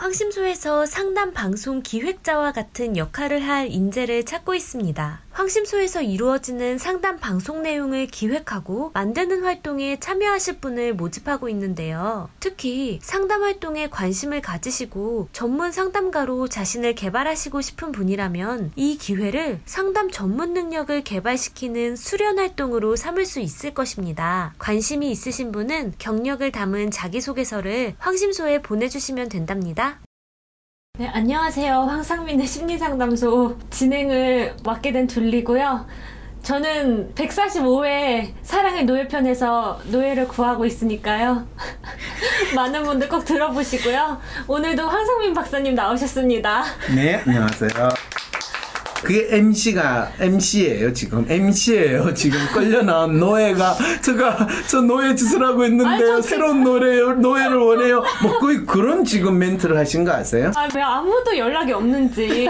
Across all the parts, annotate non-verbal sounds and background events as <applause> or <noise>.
황심소에서 상담 방송 기획자와 같은 역할을 할 인재를 찾고 있습니다. 황심소에서 이루어지는 상담 방송 내용을 기획하고 만드는 활동에 참여하실 분을 모집하고 있는데요. 특히 상담 활동에 관심을 가지시고 전문 상담가로 자신을 개발하시고 싶은 분이라면 이 기회를 상담 전문 능력을 개발시키는 수련 활동으로 삼을 수 있을 것입니다. 관심이 있으신 분은 경력을 담은 자기소개서를 황심소에 보내주시면 된답니다. 네, 안녕하세요. 황상민의 심리상담소 진행을 맡게 된 둘리고요. 저는 145회 사랑의 노예편에서 노예를 구하고 있으니까요. <laughs> 많은 분들 꼭 들어보시고요. 오늘도 황상민 박사님 나오셨습니다. 네, 안녕하세요. 그게 MC가 MC예요 지금. MC예요 지금. 끌려 나온 노예가 제가 저 노예 짓을 하고 있는데요. 아니, 저 새로운 노래 노예를 원해요. 뭐 거의 그런 지금 멘트를 하신 거 아세요? 아, 왜 아무도 연락이 없는지.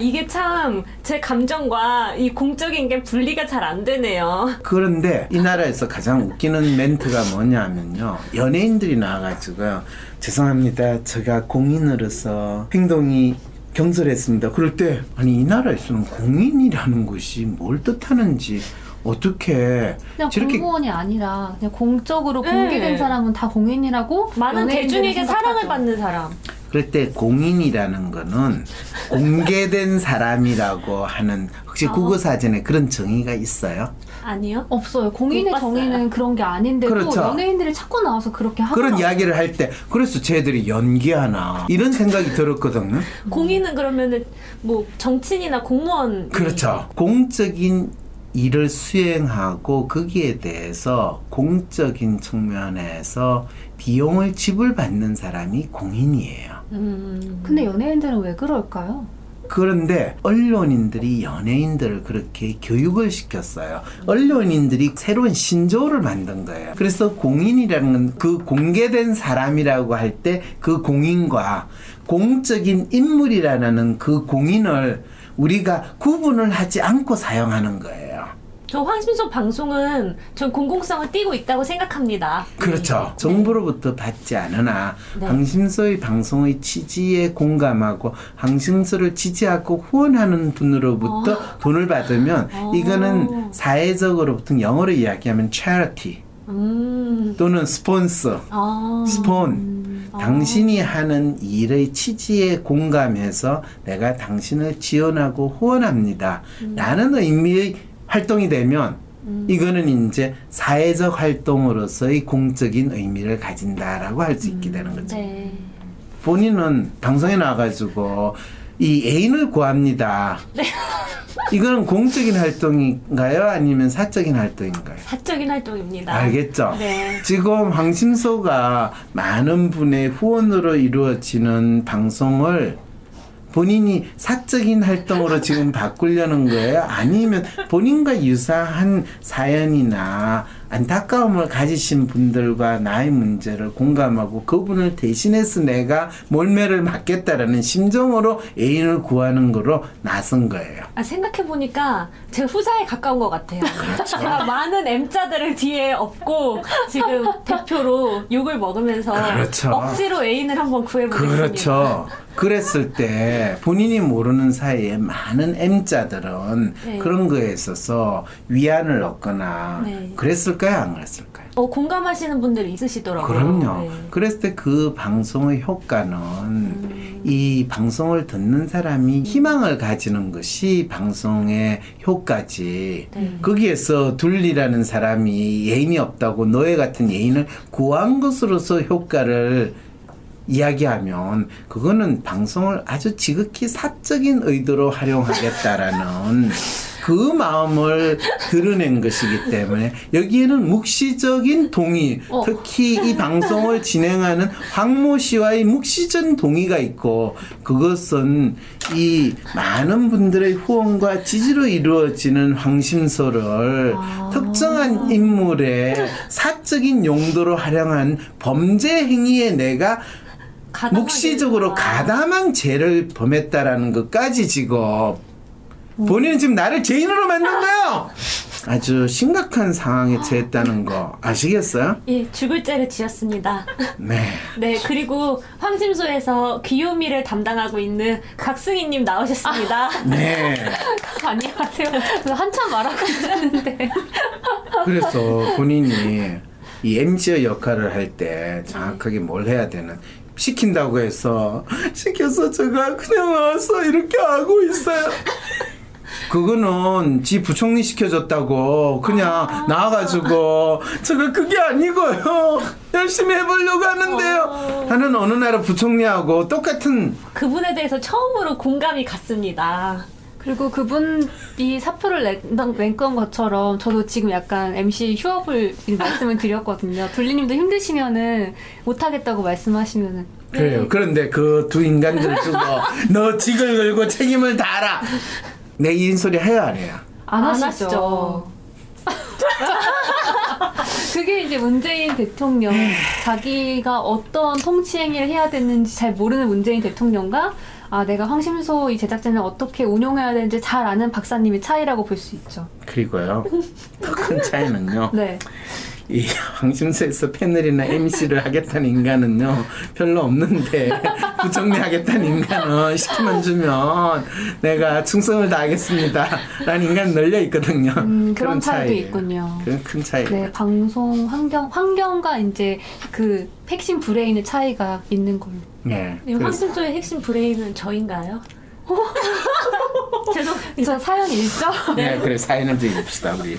이게 참 제 감정과 이 공적인 게 분리가 잘 안 되네요. 그런데 이 나라에서 가장 웃기는 멘트가 뭐냐면요. 연예인들이 나와가지고요. 죄송합니다. 제가 공인으로서 행동이 경솔했습니다. 그럴 때 아니 이 나라에서는 공인이라는 것이 뭘 뜻하는지 어떻게 그냥 저렇게 공무원이 아니라 그냥 공적으로 네. 공개된 사람은 다 공인이라고 많은 대중에게 사랑을. 받는 사람. 그럴 때 공인이라는 거는 공개된 사람이라고 하는 혹시 아. 국어 사전에 그런 정의가 있어요? 아니요? 없어요. 못 공인의. 정의는 그런 게 아닌데도 그렇죠. 연예인들이 자꾸 나와서 그렇게 하더라고요. 그런 이야기를 할 때 그래서 쟤들이 연기하나 이런 생각이 들었거든요. 공인은 그러면은 뭐 정치인이나 공무원. 그렇죠. 공적인 일을 수행하고 거기에 대해서 공적인 측면에서 비용을 지불받는 사람이 공인이에요. 음. 근데 연예인들은 왜 그럴까요? 그런데 언론인들이 연예인들을 그렇게 교육을 시켰어요. 언론인들이 새로운 신조어를 만든 거예요. 그래서 공인이라는 건그 공개된 사람이라고 할 때 그 공인과 공적인 인물이라는 그 공인을 우리가 구분을 하지 않고 사용하는 거예요. 저 황심소 방송은 전 공공성을 띠고 있다고 생각합니다. 그렇죠. 정부로부터 받지 않으나 네. 항심소의 방송의 취지에 공감하고 항심소를 지지하고 후원하는 분으로부터 돈을 받으면 어. 이거는 사회적으로부터 영어로 이야기하면 charity 음. 또는 스폰서, 아. 스폰. 당신이 하는 일의 취지에 공감해서 내가 당신을 지원하고 후원합니다. 라는 의미의 활동이 되면 이거는 이제 사회적 활동으로서의 공적인 의미를 가진다라고 할 수 있게 되는 거죠. 네. 본인은 방송에 나와가지고 이 애인을 구합니다. 네. 이거는 공적인 활동인가요? 아니면 사적인 활동인가요? 사적인 활동입니다. 알겠죠? 네. 지금 황심소가 많은 분의 후원으로 이루어지는 방송을 본인이 사적인 활동으로 지금 바꾸려는 거예요? 아니면 본인과 유사한 사연이나 안타까움을 가지신 분들과 나의 문제를 공감하고 그분을 대신해서 내가 몰매를 맞겠다라는 심정으로 애인을 구하는 거로 나선 거예요. 아, 생각해 보니까 제가 후자에 가까운 것 같아요. 그렇죠. 제가 많은 M자들을 뒤에 업고 지금 대표로 욕을 먹으면서 그렇죠. 억지로 애인을 한번 구해보겠습니다. 그렇죠. 그랬을 때 본인이 모르는 사이에 많은 M자들은 네. 그런 거에 있어서 위안을 얻거나 네. 그랬을 까요? 안 그랬을까요? 어, 공감하시는 분들이 있으시더라고요. 그럼요. 네. 그랬을 때 그 방송의 효과는 음. 이 방송을 듣는 사람이 희망을 가지는 것이 방송의 효과지. 네. 거기에서 둘리라는 사람이 예인이 없다고 노예 같은 예인을 구한 것으로서 효과를 이야기하면 그거는 방송을 아주 지극히 사적인 의도로 활용하겠다라는 <laughs> 그 마음을 드러낸 것이기 때문에 여기에는 묵시적인 동의, 어. 특히 이 방송을 진행하는 황모 씨와의 묵시적 동의가 있고 그것은 이 많은 분들의 후원과 지지로 이루어지는 황심소를 아. 특정한 인물의 사적인 용도로 활용한 범죄 행위에 내가 묵시적으로 되는구나. 가담한 죄를 범했다라는 것까지 지금 본인은 지금 나를 죄인으로 만든 거예요. 아주 심각한 상황에 처했다는 거 아시겠어요? 예, 죽을 죄를 지었습니다. 네. 네, 그리고 황심소에서 귀요미를 담당하고 있는 각승희님 나오셨습니다. 네. <laughs> 안녕하세요. 저 한참 말하고 있었는데. <laughs> 그래서 본인이 이 MC 역할을 할 때 정확하게 뭘 해야 되는 시킨다고 해서 시켜서 제가 그냥 와서 이렇게 하고 있어요. 그거는 지 부총리 시켜줬다고 그냥 나와가지고 제가 그게 아니고요. 열심히 해보려고 하는데요. 하는 어느 나라 부총리하고 똑같은 그분에 대해서 처음으로 공감이 갔습니다. 그리고 그분이 사표를 낸, 냈던 것처럼 저도 지금 약간 MC 휴업을 말씀을 드렸거든요. 둘리님도 힘드시면은 못하겠다고 말씀하시면은. 그래요. 그런데 그 두 인간들 두고 너 직을 걸고 책임을 다하라 내 인소리 해야 안 해요 안, 안 하시죠. 하시죠. <laughs> 그게 이제 문재인 대통령 자기가 어떤 통치 행위를 해야 되는지 잘 모르는 문재인 대통령과 아 내가 황심소 이 제작진을 어떻게 운용해야 되는지 잘 아는 박사님의 차이라고 볼 수 있죠. 그리고요 더 큰 차이는요 네. 이 황심소에서 패널이나 MC를 하겠다는 인간은요 별로 없는데 <laughs> 부정리 하겠다는 인간은 시키만 주면 내가 충성을 다하겠습니다 라는 인간 널려 있거든요 음, 그런 차이도 차이예요. 있군요. 그런 큰 차이 네, 방송 환경 환경과 이제 그 핵심 브레인의 차이가 있는 걸로. 네. 황심소의 핵심 브레인은 저인가요? <laughs> 죄송. 저 사연 읽죠? 네, 그래 사연을 좀 읽읍시다 우리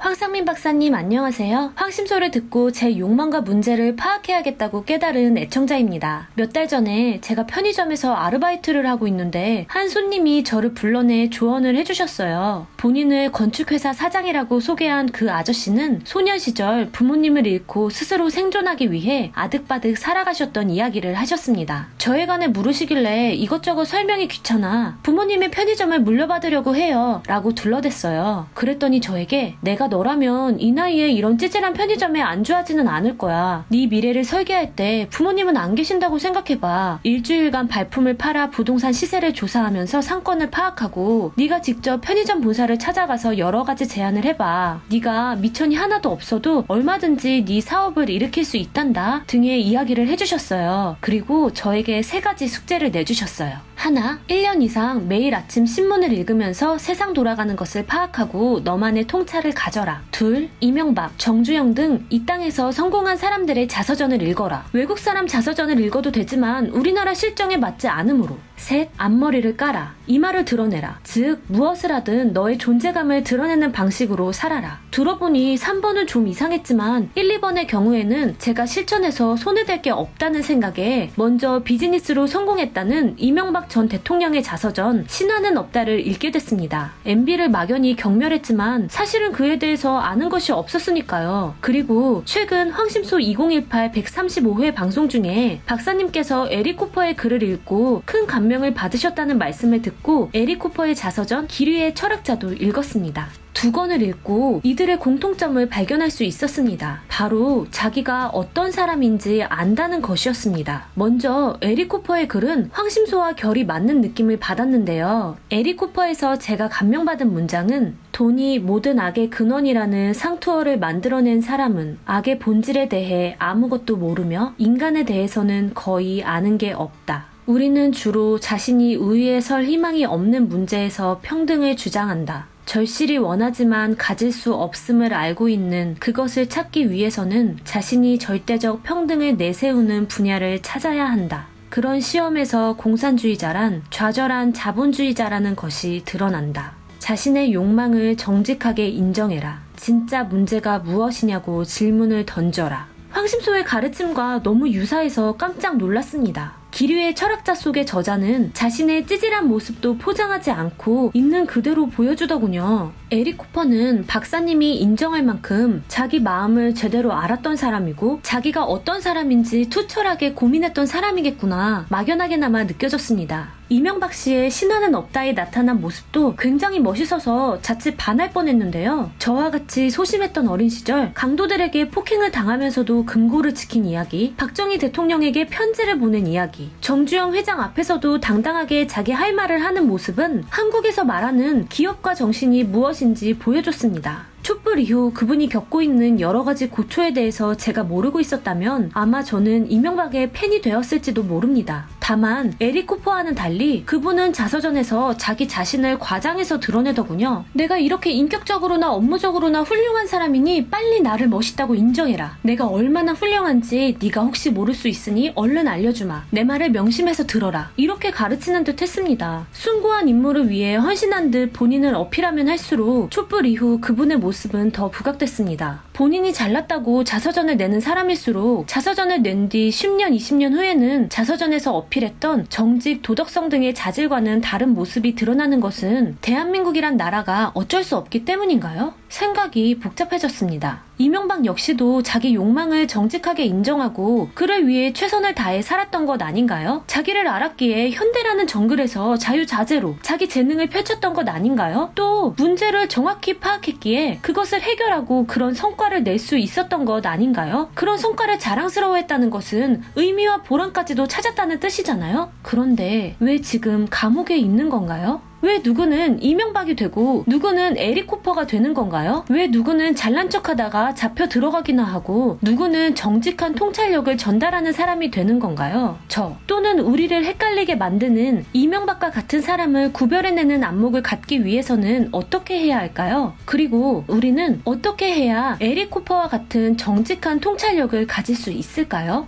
황상민 박사님 안녕하세요. 황심소를 듣고 제 욕망과 문제를 파악해야겠다고 깨달은 애청자입니다. 몇 달 전에 제가 편의점에서 아르바이트를 하고 있는데 한 손님이 저를 불러내 조언을 해주셨어요. 본인을 건축회사 사장이라고 소개한 그 아저씨는 소년 시절 부모님을 잃고 스스로 생존하기 위해 아득바득 살아가셨던 이야기를 하셨습니다. 저에 관해 물으시길래 이것저것 설명이 귀찮아 부모님의 편의점을 물려받으려고 해요. 라고 둘러댔어요. 그랬더니 저에게 내가 너라면 이 나이에 이런 찌질한 편의점에 안주하지는 않을 거야. 네 미래를 설계할 때 부모님은 안 계신다고 생각해봐. 일주일간 발품을 팔아 부동산 시세를 조사하면서 상권을 파악하고 네가 직접 편의점 본사를 찾아가서 여러 가지 제안을 해봐. 네가 미천이 하나도 없어도 얼마든지 네 사업을 일으킬 수 있단다 등의 이야기를 해주셨어요. 그리고 저에게 세 가지 숙제를 내주셨어요. 하나, 1년 이상 매일 아침 신문을 읽으면서 세상 돌아가는 것을 파악하고 너만의 통찰을 가져라. 둘, 이명박, 정주영 등 이 땅에서 성공한 사람들의 자서전을 읽어라. 외국 사람 자서전을 읽어도 되지만 우리나라 실정에 맞지 않으므로. 셋, 앞머리를 까라. 이마를 드러내라. 즉, 무엇을 하든 너의 존재감을 드러내는 방식으로 살아라. 들어보니 3번은 좀 이상했지만 1, 2번의 경우에는 제가 실천해서 댈 게 없다는 생각에 먼저 비즈니스로 성공했다는 이명박 전 대통령의 자서전 신화는 없다를 읽게 됐습니다. MB를 막연히 경멸했지만 사실은 그에 대해서 아는 것이 없었으니까요. 그리고 최근 황심소 2018 135회 방송 중에 박사님께서 에릭 호퍼의 글을 읽고 큰 감명 을 받으셨다는 말씀을 듣고 에릭 호퍼의 자서전 길 위의 철학자도 읽었습니다. 두 권을 읽고 이들의 공통점을 발견할 수 있었습니다. 바로 자기가 어떤 사람인지 안다는 것이었습니다. 먼저 에릭 호퍼의 글은 황심소와 결이 맞는 느낌을 받았는데요. 에릭 호퍼에서 제가 감명받은 문장은 돈이 모든 악의 근원이라는 상투어를 만들어낸 사람은 악의 본질에 대해 아무것도 모르며 인간에 대해서는 거의 아는 게 없다. 우리는 주로 자신이 우위에 설 희망이 없는 문제에서 평등을 주장한다. 절실히 원하지만 가질 수 없음을 알고 있는 그것을 찾기 위해서는 자신이 절대적 평등을 내세우는 분야를 찾아야 한다. 그런 시험에서 공산주의자란 좌절한 자본주의자라는 것이 드러난다. 자신의 욕망을 정직하게 인정해라. 진짜 문제가 무엇이냐고 질문을 던져라. 황심소의 가르침과 너무 유사해서 깜짝 놀랐습니다. 기류의 철학자 속의 저자는 자신의 찌질한 모습도 포장하지 않고 있는 그대로 보여주더군요. 에릭 코퍼는 박사님이 인정할 만큼 자기 마음을 제대로 알았던 사람이고 자기가 어떤 사람인지 투철하게 고민했던 사람이겠구나 막연하게나마 느껴졌습니다. 이명박 씨의 신화는 없다에 나타난 모습도 굉장히 멋있어서 자칫 반할 뻔했는데요. 저와 같이 소심했던 어린 시절 강도들에게 폭행을 당하면서도 금고를 지킨 이야기, 박정희 대통령에게 편지를 보낸 이야기, 정주영 회장 앞에서도 당당하게 자기 할 말을 하는 모습은 한국에서 말하는 기업가 정신이 무엇인지 보여줬습니다. 촛불 이후 그분이 겪고 있는 여러 가지 고초에 대해서 제가 모르고 있었다면 아마 저는 이명박의 팬이 되었을지도 모릅니다. 다만 에리 코퍼와는 달리 그분은 자서전에서 자기 자신을 과장해서 드러내더군요. 내가 이렇게 인격적으로나 업무적으로나 훌륭한 사람이니 빨리 나를 멋있다고 인정해라. 내가 얼마나 훌륭한지 네가 혹시 모를 수 있으니 얼른 알려주마. 내 말을 명심해서 들어라. 이렇게 가르치는 듯 했습니다. 숭고한 임무를 위해 헌신한 듯 본인을 어필하면 할수록 촛불 이후 그분의 모습 은 더 부각됐습니다. 본인이 잘났다고 자서전을 내는 사람일수록 자서전을 낸 뒤 10년, 20년 후에는 자서전에서 어필했던 정직, 도덕성 등의 자질과는 다른 모습이 드러나는 것은 대한민국이란 나라가 어쩔 수 없기 때문인가요? 생각이 복잡해졌습니다. 이명박 역시도 자기 욕망을 정직하게 인정하고 그를 위해 최선을 다해 살았던 것 아닌가요? 자기를 알았기에 현대라는 정글에서 자유자재로 자기 재능을 펼쳤던 것 아닌가요? 또 문제를 정확히 파악했기에 그것을 해결하고 그런 성과를 낼 수 있었던 것 아닌가요? 그런 성과를 자랑스러워했다는 것은 의미와 보람까지도 찾았다는 뜻이잖아요? 그런데 왜 지금 감옥에 있는 건가요? 왜 누구는 이명박이 되고 누구는 에릭 호퍼가 되는 건가요? 왜 누구는 잘난 척 하다가 잡혀 들어가기나 하고 누구는 정직한 통찰력을 전달하는 사람이 되는 건가요? 저 또는 우리를 헷갈리게 만드는 이명박과 같은 사람을 구별해내는 안목을 갖기 위해서는 어떻게 해야 할까요? 그리고 우리는 어떻게 해야 에릭 호퍼와 같은 정직한 통찰력을 가질 수 있을까요?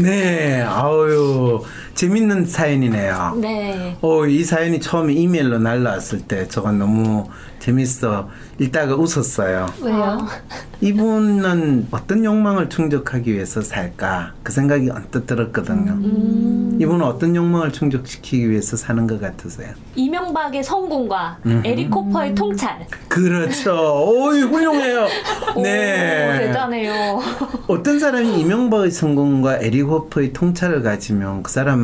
네, 아유 재밌는 사연이네요. 네. 어, 이 사연이 처음에 이메일로 날라왔을 때 저가 너무 재밌어 읽다가 웃었어요. 왜요? 이분은 어떤 욕망을 충족하기 위해서 살까 그 생각이 언뜻 들었거든요. 이분은 어떤 욕망을 충족시키기 위해서 사는 것 같으세요? 이명박의 성공과 음. 에리 코퍼의 통찰. 그렇죠. 오이 훌륭해요. 오, 네. 대단해요. 어떤 사람이 이명박의 성공과 에리호프의 통찰을 가지면 그 사람은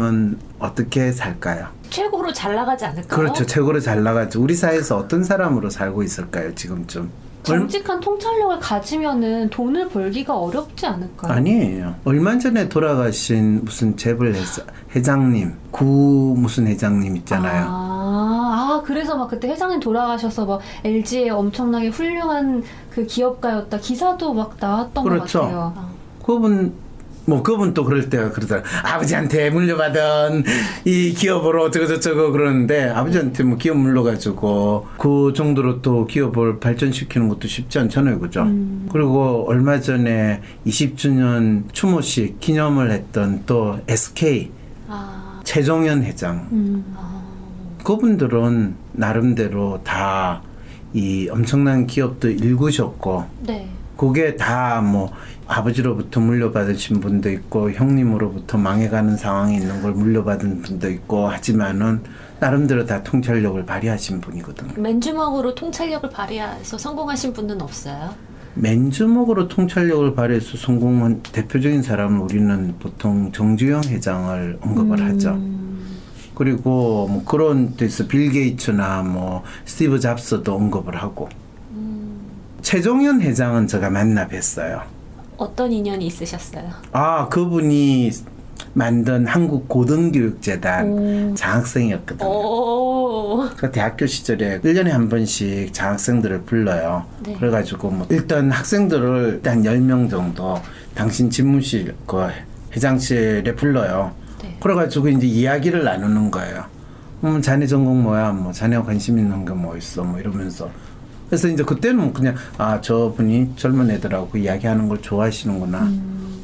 어떻게 살까요? 최고로 잘 나가지 않을까요? 그렇죠. 최고로 잘 나가죠. 우리 사회에서 어떤 사람으로 살고 있을까요, 지금쯤? 얼- 정직한 통찰력을 가지면은 돈을 벌기가 어렵지 않을까요? 아니에요. 얼마 전에 돌아가신 무슨 재벌 회사, 회장님, 구 무슨 회장님 있잖아요. 아, 아, 그래서 막 그때 회장님 돌아가셔서 막 LG에 엄청나게 훌륭한 그 기업가였다 기사도 막 나왔던 그렇죠. 것 같아요. 그분 뭐 그분 또 그럴 때가 그러더라. 아버지한테 물려받은 이 기업으로 어쩌고 저쩌고 그러는데 아버지한테 뭐 기업 물려가지고 그 정도로 또 기업을 발전시키는 것도 쉽지 않잖아요. 그죠? 그리고 얼마 전에 20주년 추모식 기념을 했던 또 SK 아, 최종현 회장. 음. 그분들은 나름대로 다 이 엄청난 기업도 일구셨고 네. 그게 다 뭐 아버지로부터 물려받으신 분도 있고 형님으로부터 망해가는 상황에 있는 걸 물려받은 분도 있고 하지만은 나름대로 다 통찰력을 발휘하신 분이거든요. 맨주먹으로 통찰력을 발휘해서 성공하신 분은 없어요. 맨주먹으로 통찰력을 발휘해서 성공한 대표적인 사람은 우리는 보통 정주영 회장을 언급을 하죠. 그리고 뭐 그런 데서 빌 게이츠나 뭐 스티브 잡스도 언급을 하고 최종현 회장은 제가 만나 뵀어요. 어떤 인연이 있으셨어요? 아, 그분이 만든 한국 고등교육재단 장학생이었거든요. 오. 그 대학교 시절에 1년에 한 번씩 장학생들을 불러요. 네. 그래가지고 뭐 일단 학생들을 일단 10명 정도 당신 집무실 그 회장실에 불러요. 네. 그래가지고 이제 이야기를 나누는 거예요. 음, 자네 전공 뭐야? 뭐 자네가 관심 있는 게 뭐 있어? 뭐 이러면서. 그래서 이제 그때는 그냥 아 저분이 젊은 애들하고 이야기하는 걸 좋아하시는구나.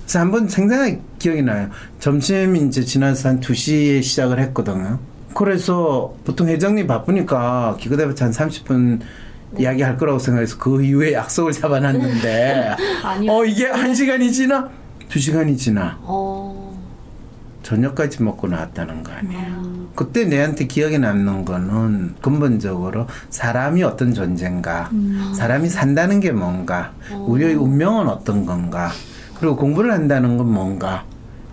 그래서 한번 생생하게 기억이 나요. 점심 이제 지나서 한 2시에 시작을 했거든요. 그래서 보통 회장님 바쁘니까 기껏해봤자 한 30분 이야기할 거라고 생각해서 그 이후에 약속을 잡아놨는데. <laughs> 어 이게 한 시간이 지나? 두 시간이 지나. 어. 저녁까지 먹고 나왔다는 거 아니에요. 그때 내한테 기억에 남는 거는 근본적으로 사람이 어떤 존재인가, 사람이 산다는 게 뭔가, 우리의 운명은 어떤 건가, 그리고 공부를 한다는 건 뭔가,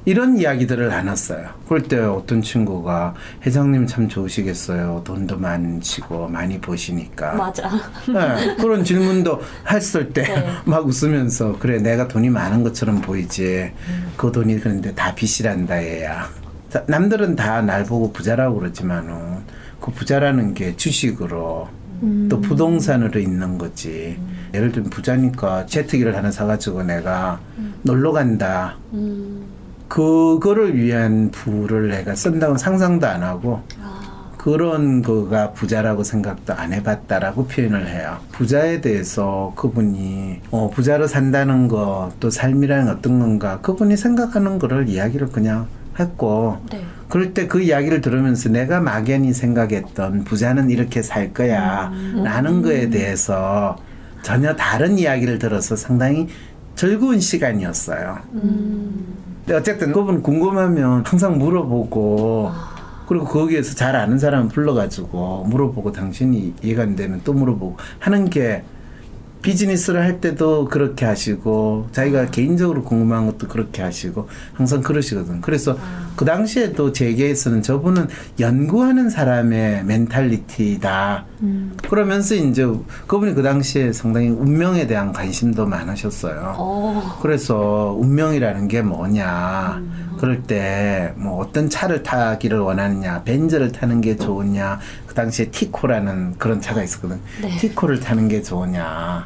이런 이야기들을 나눴어요. 그럴 때 어떤 친구가 회장님 참 좋으시겠어요. 돈도 많으시고 많이 버시니까. 맞아. 네, 그런 질문도 했을 때 <laughs> 막 네. 웃으면서 그래 내가 돈이 많은 것처럼 보이지. 그 돈이 그런데 다 빚이란다 얘야. 자, 남들은 다 날 보고 부자라고 그러지만은 그 부자라는 게 주식으로 또 부동산으로 있는 거지. 예를 들면 부자니까 제트기를 하나 사가지고 내가 놀러 간다. 음. 그거를 위한 부를 내가 쓴다고 상상도 안 하고 아. 그런 거가 부자라고 생각도 안 해봤다라고 표현을 해요. 부자에 대해서 그분이 어, 부자로 산다는 거 또 삶이라는 어떤 건가 그분이 생각하는 거를 이야기를 그냥 했고 네. 그럴 때 그 이야기를 들으면서 내가 막연히 생각했던 부자는 이렇게 살 거야 라는 거에 대해서 전혀 다른 이야기를 들어서 상당히 즐거운 시간이었어요. 어쨌든 그분 궁금하면 항상 물어보고 그리고 거기에서 잘 아는 사람 불러가지고 물어보고 당신이 이해가 안 되면 또 물어보고 하는 게 비즈니스를 할 때도 그렇게 하시고 자기가 개인적으로 궁금한 것도 그렇게 하시고 항상 그러시거든. 그래서 그 당시에도 제게에서는 저분은 연구하는 사람의 멘탈리티다. 그러면서 이제 그분이 그 당시에 상당히 운명에 대한 관심도 많으셨어요. 어. 그래서 운명이라는 게 뭐냐. 그럴 때 뭐 어떤 차를 타기를 원하느냐, 벤츠를 타는 게 좋으냐. 그 당시에 티코라는 그런 차가 있었거든. 네. 티코를 타는 게 좋으냐.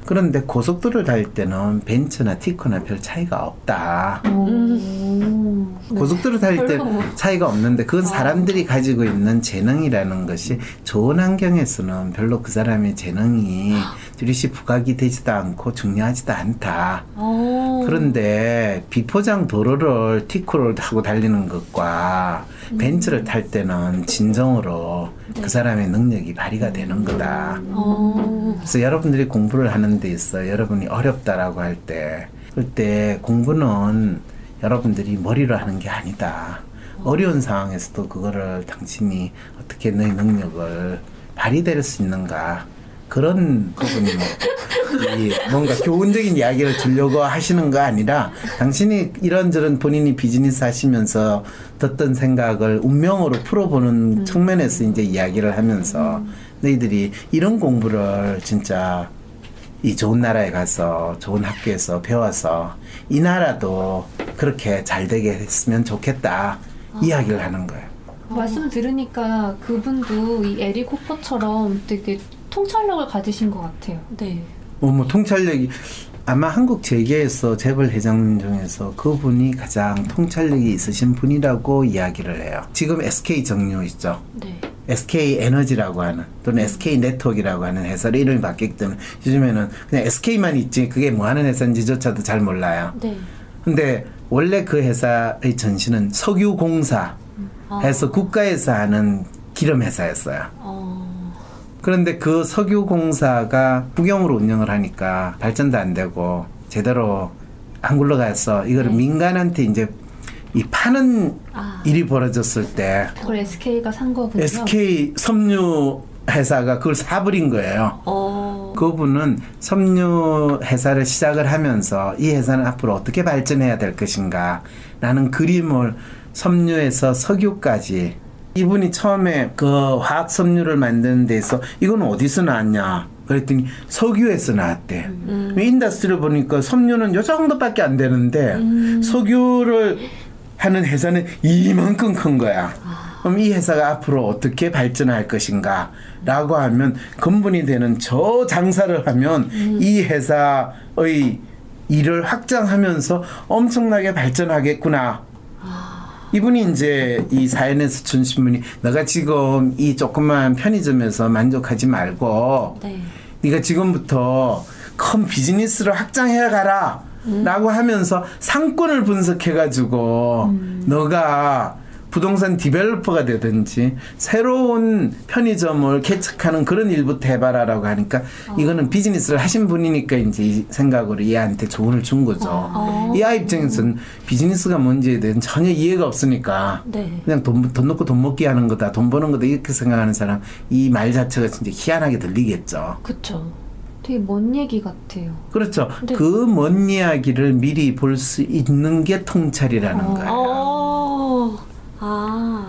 그런데 고속도로를 달릴 때는 벤츠나 티코나 별 차이가 없다. 음. 고속도로 달릴 때 별로 뭐. 차이가 없는데 그건 사람들이 가지고 있는 재능이라는 것이 좋은 환경에서는 별로 그 사람의 재능이 뚜렷이 부각이 되지도 않고 중요하지도 않다. 어. 그런데 비포장 도로를 티코를 타고 달리는 것과 벤츠를 탈 때는 진정으로 그 사람의 능력이 발휘가 되는 거다. 어. 그래서 여러분들이 공부를 하는 데 있어. 여러분이 어렵다라고 할 때 그때 공부는 여러분들이 머리로 하는 게 아니다. 어려운 상황에서도 그거를 당신이 어떻게 너의 능력을 발휘될 수 있는가? 그런 부분이 뭐, <laughs> 이 뭔가 교훈적인 이야기를 주려고 하시는 거 아니라 당신이 이런저런 본인이 비즈니스 하시면서 듣던 생각을 운명으로 풀어보는 측면에서 이제 이야기를 하면서 너희들이 이런 공부를 진짜 이 좋은 나라에 가서 좋은 학교에서 배워서 이 나라도 그렇게 잘 되게 했으면 좋겠다 이야기를 하는 거예요. 말씀 들으니까 그분도 이 에리 코퍼처럼 되게 통찰력을 가지신 것 같아요. 네. 어, 뭐 통찰력이 아마 한국 재계에서 재벌 회장님 중에서 그분이 가장 통찰력이 있으신 분이라고 이야기를 해요. 지금 SK 정유 있죠. 네. SK 에너지라고 하는 또는 SK 네트워크라고 하는 회사로 이름이 바뀌기 때문에 요즘에는 그냥 SK만 있지 그게 뭐 하는 회사인지조차도 잘 몰라요. 네. 근데 원래 그 회사의 전신은 석유공사 해서 국가에서 하는 기름 회사였어요. 어. 그런데 그 석유공사가 국영으로 운영을 하니까 발전도 안 되고 제대로 안 굴러가서 이거를 민간한테 이제 이 파는 아. 일이 벌어졌을 때 그걸 SK가 산 거군요. SK 섬유 회사가 그걸 사버린 거예요. 어. 그분은 섬유 회사를 시작을 하면서 이 회사는 앞으로 어떻게 발전해야 될 것인가 라는 그림을 섬유에서 석유까지 이분이 처음에 그 화학 섬유를 만드는 데서 이건 어디서 나왔냐 그랬더니 석유에서 나왔대. industry를 보니까 섬유는 요 정도밖에 안 되는데 석유를 하는 회사는 이만큼 큰 거야. 그럼 이 회사가 앞으로 어떻게 발전할 것인가? 라고 하면 근본이 되는 저 장사를 하면 이 회사의 일을 확장하면서 엄청나게 발전하겠구나. 이분이 이제 이 사연에서 준 신문이 너가 지금 이 조그만 편의점에서 만족하지 말고 네. 네가 지금부터 큰 비즈니스를 확장해 가라. 라고 하면서 상권을 분석해 가지고 너가 부동산 디벨로퍼가 되든지 새로운 편의점을 개척하는 그런 일부터 해봐라라고 하니까 이거는 비즈니스를 하신 분이니까 이제 이 생각으로 얘한테 조언을 준 거죠. 이 아이 입장에서는 비즈니스가 뭔지에 대한 전혀 이해가 없으니까 네. 그냥 돈, 돈 넣고 돈 먹기 하는 거다, 돈 버는 거다 이렇게 생각하는 사람 이 말 자체가 진짜 희한하게 들리겠죠. 그쵸. 되게 먼 얘기 같아요. 그렇죠. 네. 그먼 이야기를 미리 볼 수 있는 게 통찰이라는 어. 거예요.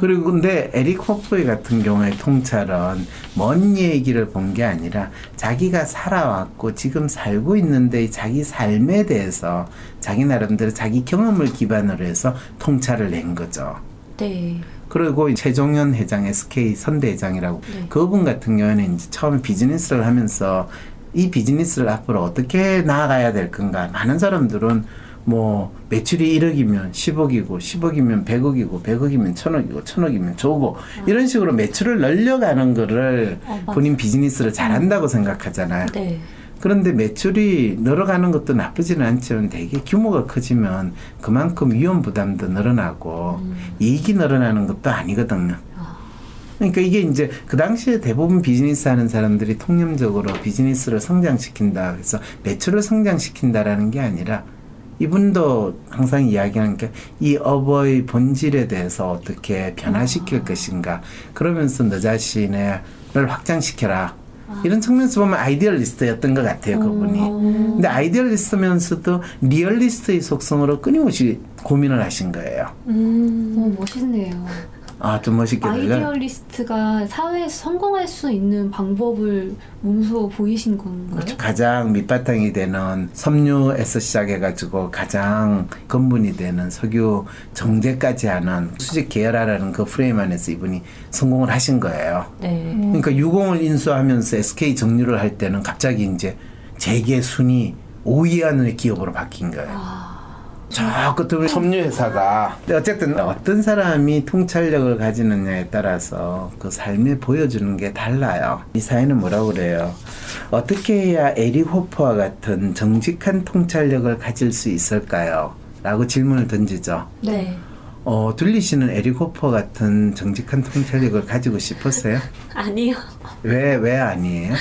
그리고 근데 에릭 호프의 같은 경우에 통찰은 먼 얘기를 본 게 아니라 자기가 살아왔고 지금 살고 있는데 자기 삶에 대해서 자기 나름대로 자기 경험을 기반으로 해서 통찰을 낸 거죠. 네. 그리고 최종현 회장 SK 선대 회장이라고 네. 그분 같은 경우에는 이제 처음에 비즈니스를 하면서 이 비즈니스를 앞으로 어떻게 나아가야 될 건가 많은 사람들은 뭐 매출이 1억이면 10억이고 10억이면 100억이고 100억이면 1000억이고 1000억이면 조고 이런 식으로 매출을 늘려가는 거를 어. 본인 비즈니스를 잘한다고 생각하잖아요. 네. 그런데 매출이 늘어가는 것도 나쁘지는 않지만 되게 규모가 커지면 그만큼 위험 부담도 늘어나고 이익이 늘어나는 것도 아니거든요. 그러니까 이게 이제 그 당시에 대부분 비즈니스 하는 사람들이 통념적으로 비즈니스를 성장시킨다. 그래서 매출을 성장시킨다라는 게 아니라 이분도 항상 이야기하는 게 이 업의 본질에 대해서 어떻게 변화시킬 것인가. 그러면서 너 자신을 확장시켜라. 이런 측면에서 보면 idealist였던 것 같아요, 그분이. 근데 idealist면서도 realist의 속성으로 끊임없이 고민을 하신 거예요. 음. 어, 멋있네요. 아, 좀 멋있게 들려? idealist가 사회에서 성공할 수 있는 방법을 몸소 보이신 건가요? 그렇죠. 가장 밑바탕이 되는 섬유에서 시작해가지고 가장 근본이 되는 석유 정제까지 하는 수직 계열화라는 그 프레임 안에서 이분이 성공을 하신 거예요. 네. 그러니까 유공을 인수하면서 SK 정유를 할 때는 갑자기 이제 재계 순위 5위 안의 기업으로 바뀐 거예요. 저 끝에 섬유회사가 어쨌든 어떤 사람이 통찰력을 가지느냐에 따라서 그 삶에 보여주는 게 달라요. 이 사회는 뭐라고 그래요? 어떻게 해야 에릭 호퍼와 같은 정직한 통찰력을 가질 수 있을까요? 라고 질문을 던지죠. 네. 어, 둘리 씨는 에릭 호퍼 같은 정직한 통찰력을 가지고 싶었어요? <laughs> 아니요. 왜, 왜 아니에요?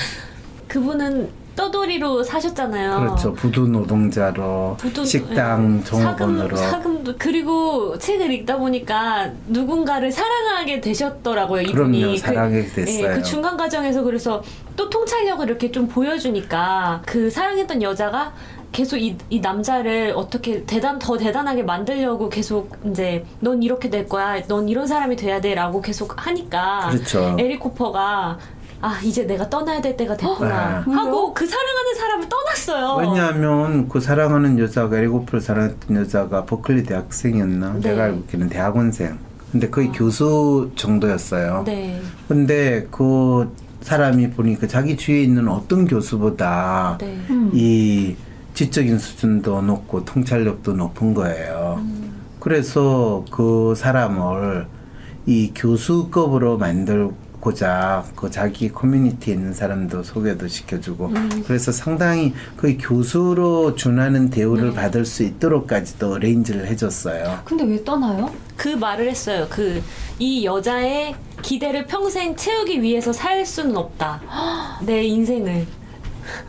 그분은 떠돌이로 사셨잖아요. 그렇죠. 부두 노동자로, 부도- 식당 예, 종업원으로. 사금, 사금 도 그리고 책을 읽다 보니까 누군가를 사랑하게 되셨더라고요 이분이. 그럼요. 그- 사랑하게 됐어요. 예, 그 중간 과정에서 그래서 또 통찰력을 이렇게 좀 보여주니까 그 사랑했던 여자가 계속 이, 이 남자를 어떻게 대단 더 대단하게 만들려고 계속 이제 넌 이렇게 될 거야, 넌 이런 사람이 돼야 돼라고 계속 하니까 그렇죠. 에릭 코퍼가 아 이제 내가 떠나야 될 때가 됐구나 네. 하고 그 사랑하는 사람을 떠났어요. 왜냐하면 그 사랑하는 여자가 에리고프를 사랑했던 여자가 버클리 대학생이었나? 네. 내가 알고 있기는 대학원생. 근데 거의 교수 정도였어요. 네. 근데 그 사람이 보니까 자기 주위에 있는 어떤 교수보다 네. 음. 이 지적인 수준도 높고 통찰력도 높은 거예요. 음. 그래서 그 사람을 이 교수급으로 만들 고자 그 자기 커뮤니티에 있는 사람도 소개도 시켜주고 음. 그래서 상당히 그 교수로 준하는 대우를 네. 받을 수 있도록까지도 어레인지를 해줬어요. 근데 왜 떠나요? 그 말을 했어요. 그 이 여자의 기대를 평생 채우기 위해서 살 수는 없다. 내 인생을.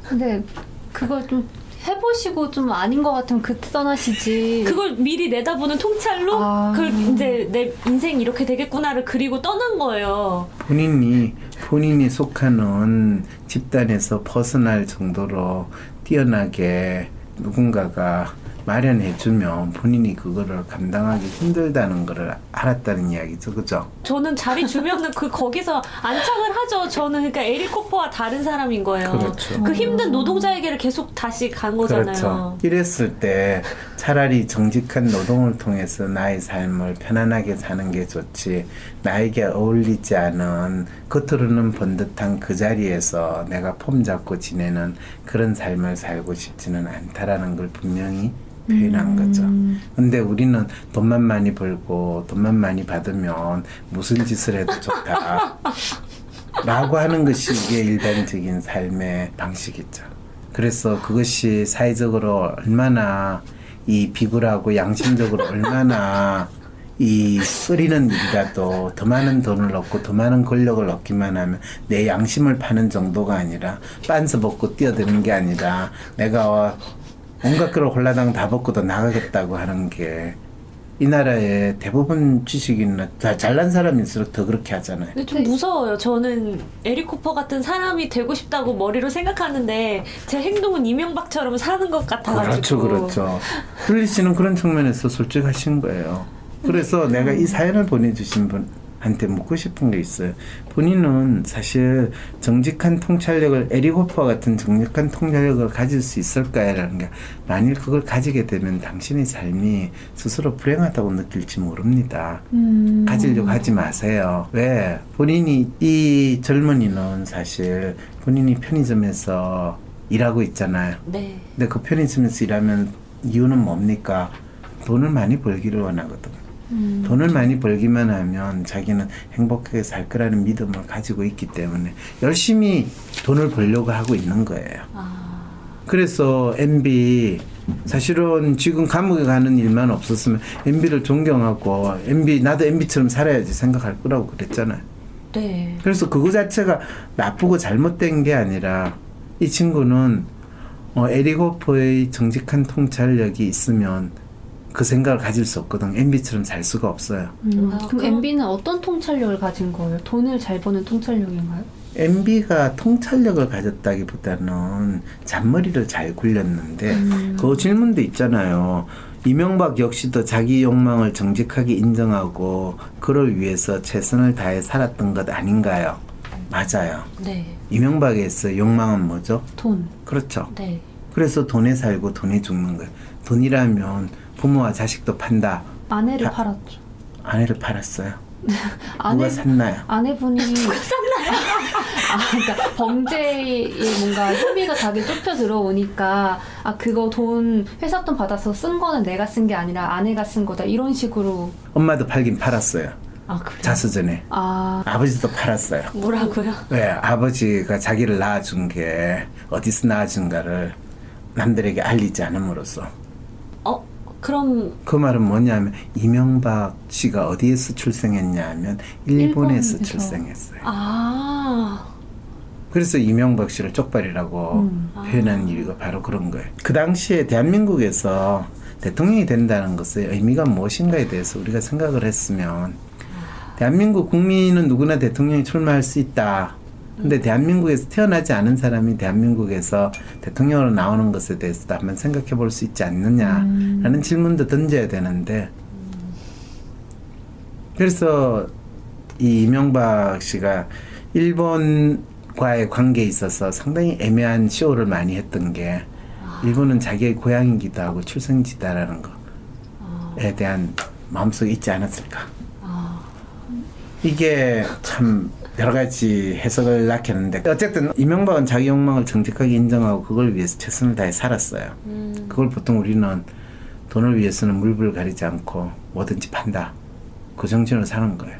근데 그걸 좀 해보시고 좀 아닌 것 같으면 그때 떠나시지. 그걸 미리 내다보는 통찰로 아. 그 이제 내 인생 이렇게 되겠구나를 그리고 떠난 거예요. 본인이 본인이 속하는 집단에서 벗어날 정도로 뛰어나게 누군가가 마련해 주면 본인이 그거를 감당하기 힘들다는 거를 알았다는 이야기죠, 그죠? 저는 자리 주면은 그 거기서 안착을 하죠. 저는 그러니까 에릭 코퍼와 다른 사람인 거예요. 그렇죠. 그 힘든 노동자에게를 계속 다시 간 거잖아요. 그렇죠. 이랬을 때 차라리 정직한 노동을 통해서 나의 삶을 편안하게 사는 게 좋지. 나에게 어울리지 않은 겉으로는 번듯한 그 자리에서 내가 폼 잡고 지내는 그런 삶을 살고 싶지는 않다라는 걸 분명히 표현한 거죠. 근데 우리는 돈만 많이 벌고 돈만 많이 받으면 무슨 짓을 해도 좋다. <laughs> 라고 하는 것이 이게 일반적인 삶의 방식이죠. 그래서 그것이 사회적으로 얼마나 이 비굴하고 양심적으로 얼마나 이 쓰리는 일이라도 더 많은 돈을 얻고 더 많은 권력을 얻기만 하면 내 양심을 파는 정도가 아니라 빤스 벗고 뛰어드는 게 아니라 내가 온갖 걸 홀라당 다 벗고 더 나가겠다고 하는 게 이 나라에 대부분 지식인은 다 잘난 사람일수록 더 그렇게 하잖아요. 근데 좀 무서워요. 저는 에릭 코퍼 같은 사람이 되고 싶다고 머리로 생각하는데 제 행동은 이명박처럼 사는 것 같아가지고. 그렇죠, 그렇죠. 뚫리 씨는 그런 측면에서 솔직하신 거예요. 그래서 내가 이 사연을 보내주신 분 한테 묻고 싶은 게 있어요. 본인은 사실 정직한 통찰력을 에리호퍼 같은 정직한 통찰력을 가질 수 있을까라는 게 만일 그걸 가지게 되면 당신의 삶이 스스로 불행하다고 느낄지 모릅니다. 음. 가지려고 하지 마세요. 왜? 본인이 이 젊은이는 사실 본인이 편의점에서 일하고 있잖아요. 네. 근데 그 편의점에서 일하면 이유는 뭡니까? 돈을 많이 벌기를 원하거든. 음. 돈을 많이 벌기만 하면 자기는 행복하게 살 거라는 믿음을 가지고 있기 때문에 열심히 돈을 벌려고 하고 있는 거예요. 아, 그래서 MB 사실은 지금 감옥에 가는 일만 없었으면 MB를 존경하고 MB 나도 MB처럼 살아야지 생각할 거라고 그랬잖아요. 네. 그래서 그거 자체가 나쁘고 잘못된 게 아니라 이 친구는 어, 에리고프의 정직한 통찰력이 있으면 그 생각을 가질 수 없거든. MB처럼 살 수가 없어요. 음. 아, 그럼 그럼- MB는 어떤 통찰력을 가진 거예요? 돈을 잘 버는 통찰력인가요? MB가 통찰력을 가졌다기보다는 잔머리를 잘 굴렸는데 그 질문도 있잖아요. 이명박 역시도 자기 욕망을 정직하게 인정하고 그를 위해서 최선을 다해 살았던 것 아닌가요? 맞아요. 네. 이명박에서 욕망은 뭐죠? 돈. 그렇죠. 네. 그래서 돈에 살고 돈에 죽는 거예요. 돈이라면 부모와 자식도 판다. 아내를 다- 팔았죠. 아내를 팔았어요. 아내 누가 샀나요? 아내분이 아, 그러니까 범죄에 뭔가 혐의가 자기 좁혀 들어오니까 아 그거 돈 회사 돈 받아서 쓴 거는 내가 쓴 게 아니라 아내가 쓴 거다 이런 식으로 엄마도 팔긴 팔았어요. 아 그래. 자수전에. 아 아버지도 팔았어요. 뭐라고요? 왜 아버지가 자기를 낳아준 게 어디서 낳아준가를 남들에게 알리지 않음으로써 어 그럼 그 말은 뭐냐면 이명박 씨가 어디에서 출생했냐면 일본에서 일본에서. 출생했어요. 아 그래서 이명박 씨를 쪽발이라고 음. 표현한 이유가 바로 그런 거예요. 그 당시에 대한민국에서 대통령이 된다는 것의 의미가 무엇인가에 대해서 우리가 생각을 했으면 대한민국 국민은 누구나 대통령이 출마할 수 있다. 근데 대한민국에서 태어나지 않은 사람이 대한민국에서 대통령으로 나오는 것에 대해서도 한번 생각해 볼 수 있지 않느냐라는 질문도 던져야 되는데. 그래서 이 이명박 씨가 일본과의 관계에 있어서 상당히 애매한 쇼를 많이 했던 게 일본은 자기의 고향이기도 하고 출생지다라는 거에 대한 마음속에 있지 않았을까. 이게 참 여러 가지 해석을 낳겠는데 어쨌든 이명박은 자기 욕망을 정직하게 인정하고 그걸 위해서 최선을 다해 살았어요. 음, 그걸 보통 우리는 돈을 위해서는 물불 가리지 않고 뭐든지 판다. 그 정신으로 사는 거예요.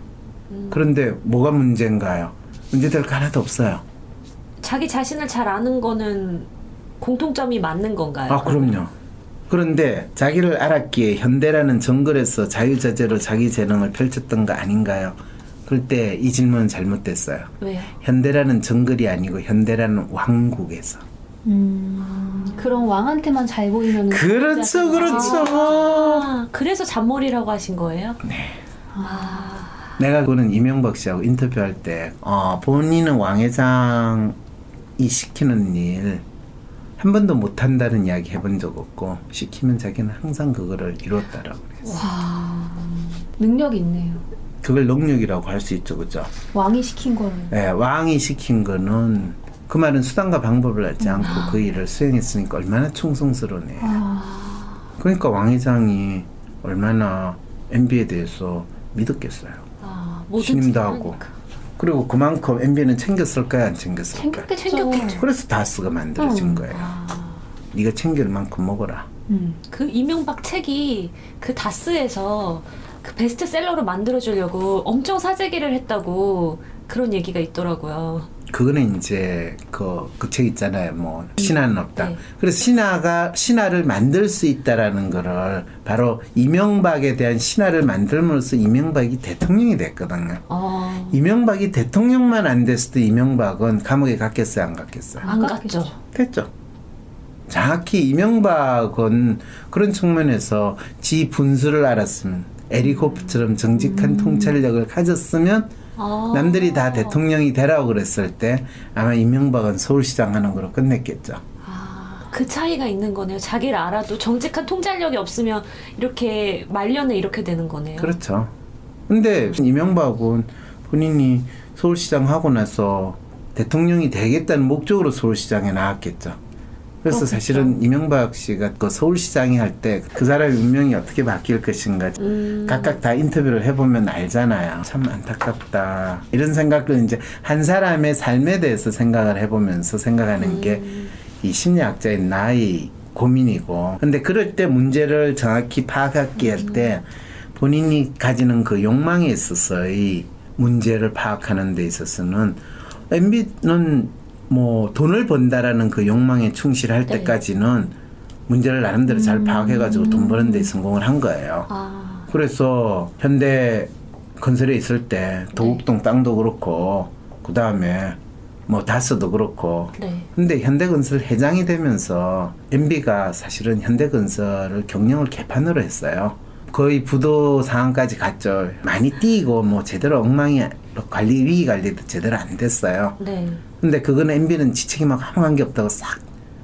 그런데 뭐가 문제인가요? 문제될 거 하나도 없어요. 자기 자신을 잘 아는 거는 공통점이 맞는 건가요? 아, 그럼요. 그런데 자기를 알았기에 현대라는 정글에서 자유자재로 자기 재능을 펼쳤던 거 아닌가요? 그럴 때이 질문은 잘못됐어요. 왜요? 현대라는 정글이 아니고 현대라는 왕국에서. 음, 그런 왕한테만 잘 보이면 그렇죠, 그렇죠. 아 그래서 잔머리라고 하신 거예요? 네. 아 내가 그거는 이명박 씨하고 인터뷰할 때, 어, 본인은 왕회장이 시키는 일, 한 번도 못한다는 이야기 해본 적 없고, 시키면 자기는 항상 그거를 이뤘다라고 그랬어. 능력이 있네요. 그걸 능력이라고 할 수 있죠, 그죠? 왕이 시킨 거를 네, 왕이 시킨 거는, 그 말은 수단과 방법을 알지 않고 그 일을 수행했으니까 얼마나 충성스러우네. 아, 그러니까 왕회장이 얼마나 MB에 대해서 믿었겠어요. 아, 신임도 하고. 하니까. 그리고 그만큼 MB는 챙겼을까요, 안 챙겼을까요? 챙겼겠죠. 챙겼겠죠. 그래서 다스가 만들어진 음. 거예요. 아, 네가 챙길 만큼 먹어라. 음. 그 이명박 책이 그 다스에서 그 베스트셀러로 만들어주려고 엄청 사재기를 했다고 그런 얘기가 있더라고요. 그거는 이제 그 그 책 있잖아요. 뭐 신화는 없다. 네. 그래서 신화가 신화를 만들 수 있다라는 거를 바로 이명박에 대한 신화를 만들면서 이명박이 대통령이 됐거든요. 어, 이명박이 대통령만 안 됐을 때 이명박은 감옥에 갔겠어요, 안 갔겠어요? 안 갔죠. 됐죠. 정확히 이명박은 그런 측면에서 지 분수를 알았으면 에릭 호프처럼 정직한 음. 통찰력을 가졌으면 아. 남들이 다 대통령이 되라고 그랬을 때 아마 이명박은 서울시장 하는 거로 끝냈겠죠. 아, 그 차이가 있는 거네요. 자기를 알아도 정직한 통찰력이 없으면 이렇게 말년에 이렇게 되는 거네요. 그렇죠. 근데 이명박은 본인이 서울시장 하고 나서 대통령이 되겠다는 목적으로 서울시장에 나왔겠죠. 그래서 그렇겠죠. 사실은 이명박 씨가 그 서울시장이 할 때 그 사람의 운명이 어떻게 바뀔 것인가 음. 각각 다 인터뷰를 해보면 알잖아요. 참 안타깝다. 이런 생각을 이제 한 사람의 삶에 대해서 생각을 해보면서 생각하는 게이 심리학자인 나의 고민이고. 근데 그럴 때 문제를 정확히 파악하기 할 때 본인이 가지는 그 욕망에 있어서의 문제를 파악하는 데 있어서는 MB는 뭐 돈을 번다라는 그 욕망에 충실할 네. 때까지는 문제를 나름대로 잘 파악해가지고 돈 버는 데 성공을 한 거예요. 아, 그래서 현대 건설에 있을 때 도곡동 땅도 그렇고 그 다음에 뭐 다스도 그렇고 네. 근데 현대건설 회장이 되면서 MB가 사실은 현대건설을 경영을 개판으로 했어요. 거의 부도 상황까지 갔죠. 많이 뛰고 뭐 제대로 엉망이 관리 위기 관리도 제대로 안 됐어요. 네. 근데 그건 MB는 지책임하고 아무 관계 없다고 싹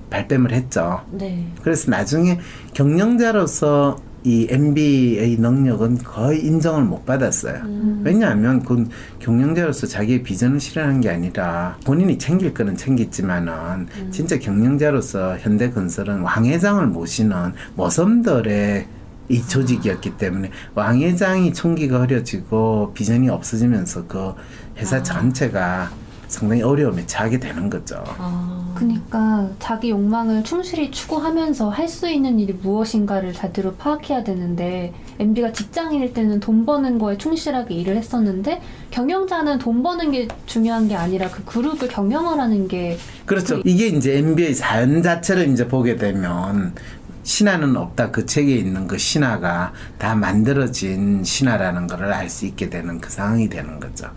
발뺌을 했죠. 네. 그래서 나중에 경영자로서 이 MB의 능력은 거의 인정을 못 받았어요. 왜냐하면 그 경영자로서 자기의 비전을 실현한 게 아니라 본인이 챙길 거는 챙겼지만은 진짜 경영자로서 현대건설은 왕 회장을 모시는 모섬들의 이 조직이었기 때문에 왕 회장이 총기가 흐려지고 비전이 없어지면서 그 회사 전체가 상당히 어려움에 처하게 되는 거죠. 아, 그러니까 자기 욕망을 충실히 추구하면서 할 수 있는 일이 무엇인가를 제대로 파악해야 되는데 MB가 직장인일 때는 돈 버는 거에 충실하게 일을 했었는데 경영자는 돈 버는 게 중요한 게 아니라 그 그룹을 경영을 하는 게 그렇죠. 이게 이제 NBA 사연 자체를 이제 보게 되면 신화는 없다. 그 책에 있는 그 신화가 다 만들어진 신화라는 것을 알 수 있게 되는 그 상황이 되는 거죠.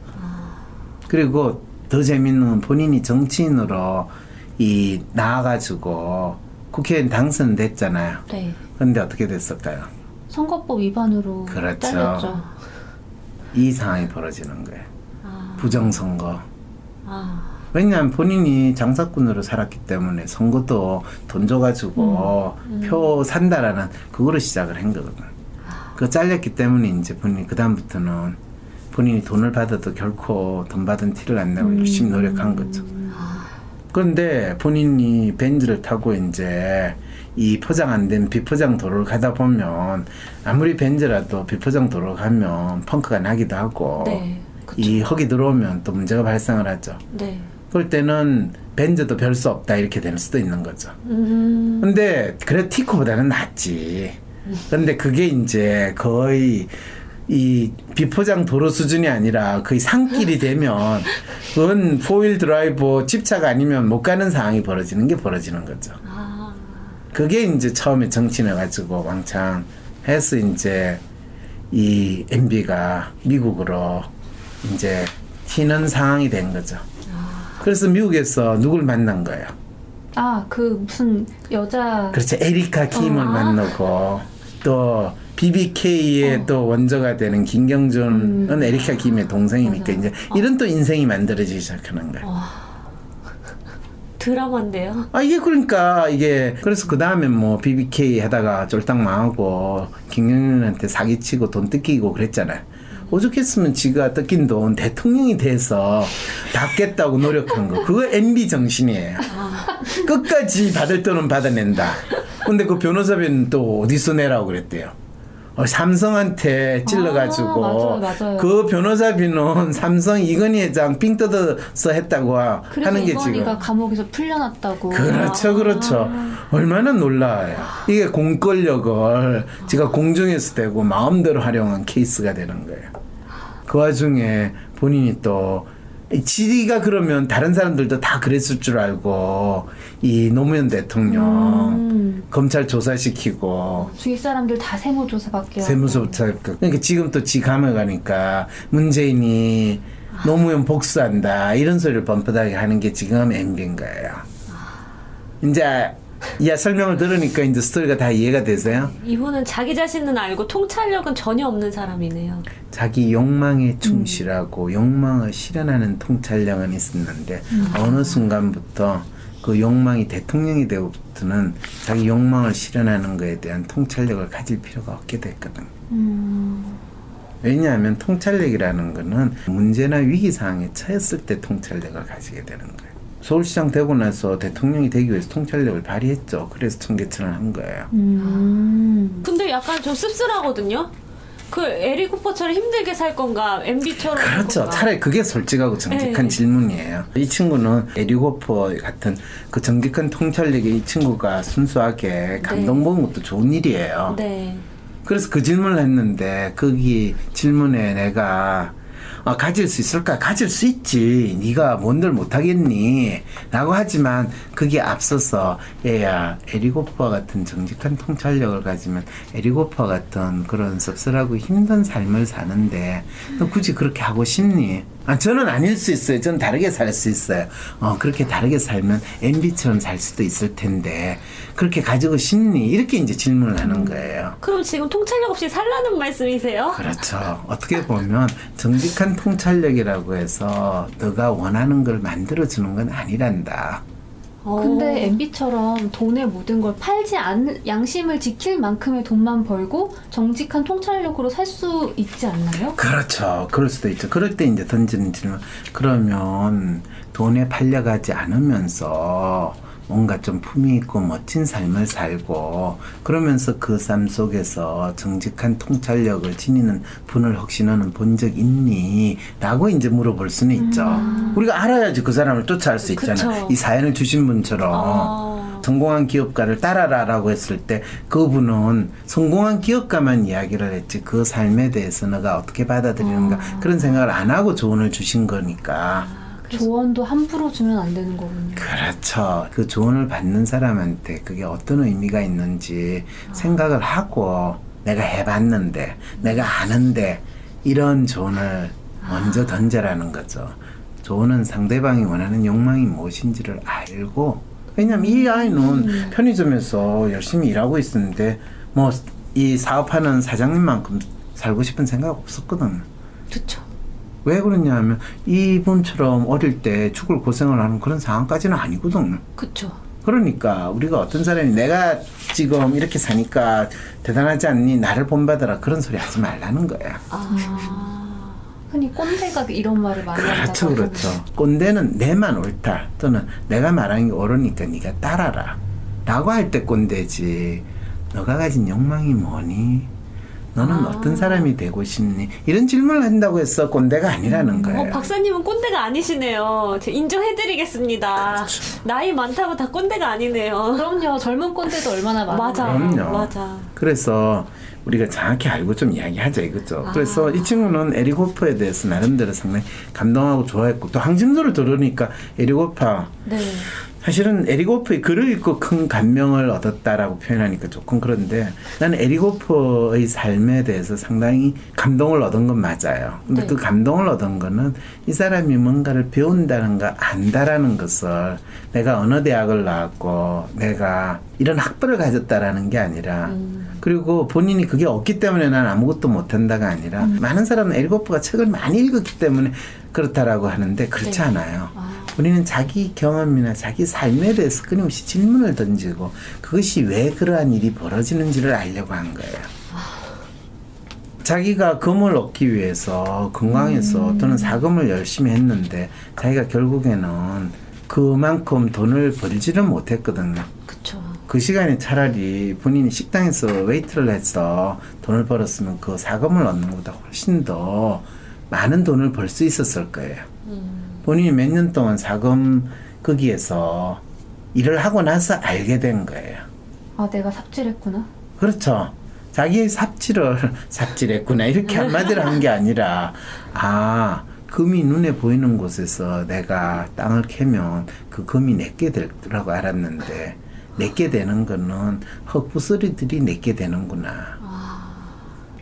그리고 더 재밌는 건 본인이 정치인으로 이 나와가지고 국회의원 당선됐잖아요. 네. 근데 어떻게 됐을까요? 선거법 위반으로 그렇죠. 잘렸죠. 이 상황이 벌어지는 거예요. 아, 부정선거. 아, 왜냐하면 본인이 장사꾼으로 살았기 때문에 선거도 돈 줘가지고 표 산다라는 그거로 시작을 한 거거든. 그 잘렸기 때문에 이제 본인이 그 다음부터는 본인이 돈을 받아도 결코 돈 받은 티를 안 내고 열심히 노력한 거죠. 그런데 본인이 벤츠를 타고 이제 이 포장 안 된 비포장 도로를 가다 보면 아무리 벤츠라도 비포장 도로 가면 펑크가 나기도 하고 네. 이 흙이 들어오면 또 문제가 발생을 하죠. 네. 그럴 때는 벤즈도 별 수 없다 이렇게 될 수도 있는 거죠. 음, 근데 그래 티코보다는 낫지. 근데 그게 이제 거의 이 비포장 도로 수준이 아니라 거의 산길이 되면 그건 포일 드라이버 집차가 아니면 못 가는 상황이 벌어지는 게 벌어지는 거죠. 아, 그게 이제 처음에 정치해 가지고 왕창 해서 이제 이 MB가 미국으로 이제 튀는 상황이 된 거죠. 그래서 미국에서 누굴 만난 거예요. 아, 그 무슨 여자 그렇죠. 에리카 킴을 어. 만나고 또 BBK의 또 원조가 되는 김경준은 에리카 김의 동생이니까 맞아요. 이제 이런 또 인생이 만들어지기 시작하는 거예요. 드라마인데요. 아 이게 그러니까 이게 그래서 그 다음에 뭐 BBK 하다가 쫄딱 망하고 김경준한테 사기치고 돈 뜯기고 그랬잖아요. 오죽했으면 지가 뜯긴 돈 대통령이 돼서 받겠다고 노력한 거 그거 MB 정신이에요. 끝까지 받을 돈은 받아낸다. 근데 그 변호사비는 또 어디서 내라고 그랬대요. 어, 삼성한테 찔러가지고 아, 맞아요, 맞아요. 그 변호사비는 <laughs> 삼성 이건희 회장 삥 뜯어서 했다고 하는 게 이건희가 지금 감옥에서 풀려났다고. 그렇죠, 그렇죠. 얼마나 놀라워요. 이게 공권력을 지가 공중에서 대고 마음대로 활용한 케이스가 되는 거예요. 그 와중에 본인이 또 지가 그러면 다른 사람들도 다 그랬을 줄 알고 이 노무현 대통령 음. 검찰 조사시키고 주위 사람들 다 세무조사 받게 하고. 세무조사 그러니까 지금 또 지 감에 가니까 문재인이 노무현 복수한다 이런 소리를 뻔뻔하게 하는 게 지금 MB인 거예요. 이제 이 설명을 들으니까 이제 스토리가 다 이해가 되세요? 이분은 자기 자신은 알고 통찰력은 전혀 없는 사람이네요. 자기 욕망에 충실하고 욕망을 실현하는 통찰력은 있었는데 어느 순간부터 그 욕망이 대통령이 되고부터는 자기 욕망을 실현하는 것에 대한 통찰력을 가질 필요가 없게 됐거든. 왜냐하면 통찰력이라는 거는 문제나 위기 상황에 처했을 때 통찰력을 가지게 되는 거예요. 서울시장 되고 나서 대통령이 되기 위해서 통찰력을 발휘했죠. 그래서 청계천을 한 거예요. 음. 근데 약간 좀 씁쓸하거든요. 그 에릭 호퍼처럼 힘들게 살 건가, MB처럼 살 그렇죠. 건가. 차라리 그게 솔직하고 정직한 네. 질문이에요. 이 친구는 에릭 호퍼 같은 그 정직한 통찰력에 이 친구가 순수하게 감동 먹은 것도 좋은 일이에요. 네. 그래서 그 질문을 했는데 거기 질문에 내가 아, 가질 수 있을까? 가질 수 있지. 네가 뭔들 못하겠니? 라고 하지만 그게 앞서서 얘야 에릭 호퍼 같은 정직한 통찰력을 가지면 에릭 호퍼 같은 그런 씁쓸하고 힘든 삶을 사는데 너 굳이 그렇게 하고 싶니? 아, 저는 아닐 수 있어요. 저는 다르게 살 수 있어요. 어, 그렇게 다르게 살면 MB처럼 살 수도 있을 텐데 그렇게 가지고 싶니? 이렇게 이제 질문을 하는 거예요. 그럼 지금 통찰력 없이 살라는 말씀이세요? 그렇죠. 어떻게 보면 정직한 통찰력이라고 해서 너가 원하는 걸 만들어주는 건 아니란다. 어. 근데 MB처럼 돈의 모든 걸 팔지 않 양심을 지킬 만큼의 돈만 벌고 정직한 통찰력으로 살 수 있지 않나요? 그렇죠. 그럴 수도 있죠. 그럴 때 이제 던지는 질문. 그러면 돈에 팔려가지 않으면서 뭔가 좀 품위 있고 멋진 삶을 살고 그러면서 그 삶 속에서 정직한 통찰력을 지니는 분을 혹시 너는 본 적 있니? 라고 이제 물어볼 수는 있죠. 우리가 알아야지 그 사람을 쫓아갈 수 있잖아. 그쵸. 이 사연을 주신 분처럼. 아. 성공한 기업가를 따라라라고 했을 때 그분은 성공한 기업가만 이야기를 했지 그 삶에 대해서 너가 어떻게 받아들이는가 그런 생각을 안 하고 조언을 주신 거니까 조언도 함부로 주면 안 되는 거군요. 그렇죠 그 조언을 받는 사람한테 그게 어떤 의미가 있는지 생각을 하고 내가 해봤는데 내가 아는데 이런 조언을 먼저 던져라는 거죠 조언은 상대방이 원하는 욕망이 무엇인지를 알고 왜냐면 이 아이는 편의점에서 열심히 일하고 있었는데 뭐 이 사업하는 사장님만큼 살고 싶은 생각 없었거든. 그쵸. 왜 그러냐 하면 이분처럼 어릴 때 죽을 고생을 하는 그런 상황까지는 아니거든. 그쵸. 그러니까 우리가 어떤 사람이 내가 지금 이렇게 사니까 대단하지 않니? 나를 본받아라. 그런 소리 하지 말라는 거야. 아. 흔히 꼰대가 이런 말을 많이 한다고 그렇죠. 그렇죠. 꼰대는 내만 옳다 또는 내가 말하는 게 옳으니까 네가 따라라. 라고 할 때 꼰대지. 너가 가진 욕망이 뭐니? 너는 아. 어떤 사람이 되고 싶니? 이런 질문을 한다고 해서 꼰대가 아니라는 어, 거예요. 박사님은 꼰대가 아니시네요. 인정해드리겠습니다. 그렇죠. 나이 많다고 다 꼰대가 아니네요. 그럼요. 젊은 꼰대도 얼마나 많아요. 맞아. 그럼요. 맞아. 그래서 우리가 정확히 알고 좀 이야기하자 이거죠. 아. 그래서 이 친구는 에리고프에 대해서 나름대로 상당히 감동하고 좋아했고 또 항진도를 들으니까 에리고파 네. 사실은 에리고프의 글을 읽고 큰 감명을 얻었다라고 표현하니까 조금 그런데 나는 에리고프의 삶에 대해서 상당히 감동을 얻은 건 맞아요. 근데 네. 그 감동을 얻은 거는 이 사람이 뭔가를 배운다는 거 안다라는 것을 내가 어느 대학을 나왔고 내가 이런 학벌을 가졌다라는 게 아니라 음. 그리고 본인이 그게 없기 때문에 난 아무것도 못한다가 아니라 많은 사람은 에리고프가 책을 많이 읽었기 때문에 그렇다라고 하는데 그렇지 네. 않아요. 아. 우리는 자기 경험이나 자기 삶에 대해서 끊임없이 질문을 던지고 그것이 왜 그러한 일이 벌어지는지를 알려고 한 거예요. 자기가 금을 얻기 위해서 금광에서 또는 사금을 열심히 했는데 자기가 결국에는 그만큼 돈을 벌지는 못했거든요. 그 시간에 차라리 본인이 식당에서 웨이터를 해서 돈을 벌었으면 그 사금을 얻는 것보다 훨씬 더 많은 돈을 벌 수 있었을 거예요. 음. 본인이 몇 년 동안 사금 거기에서 일을 하고 나서 알게 된 거예요. 아, 내가 삽질했구나. 그렇죠. 자기의 삽질을 <laughs> 삽질했구나 이렇게 한마디로 한 게 아니라 아 금이 눈에 보이는 곳에서 내가 땅을 캐면 그 금이 내게 될 거라고 알았는데 내게 되는 거는 흙부스리들이 내게 되는구나.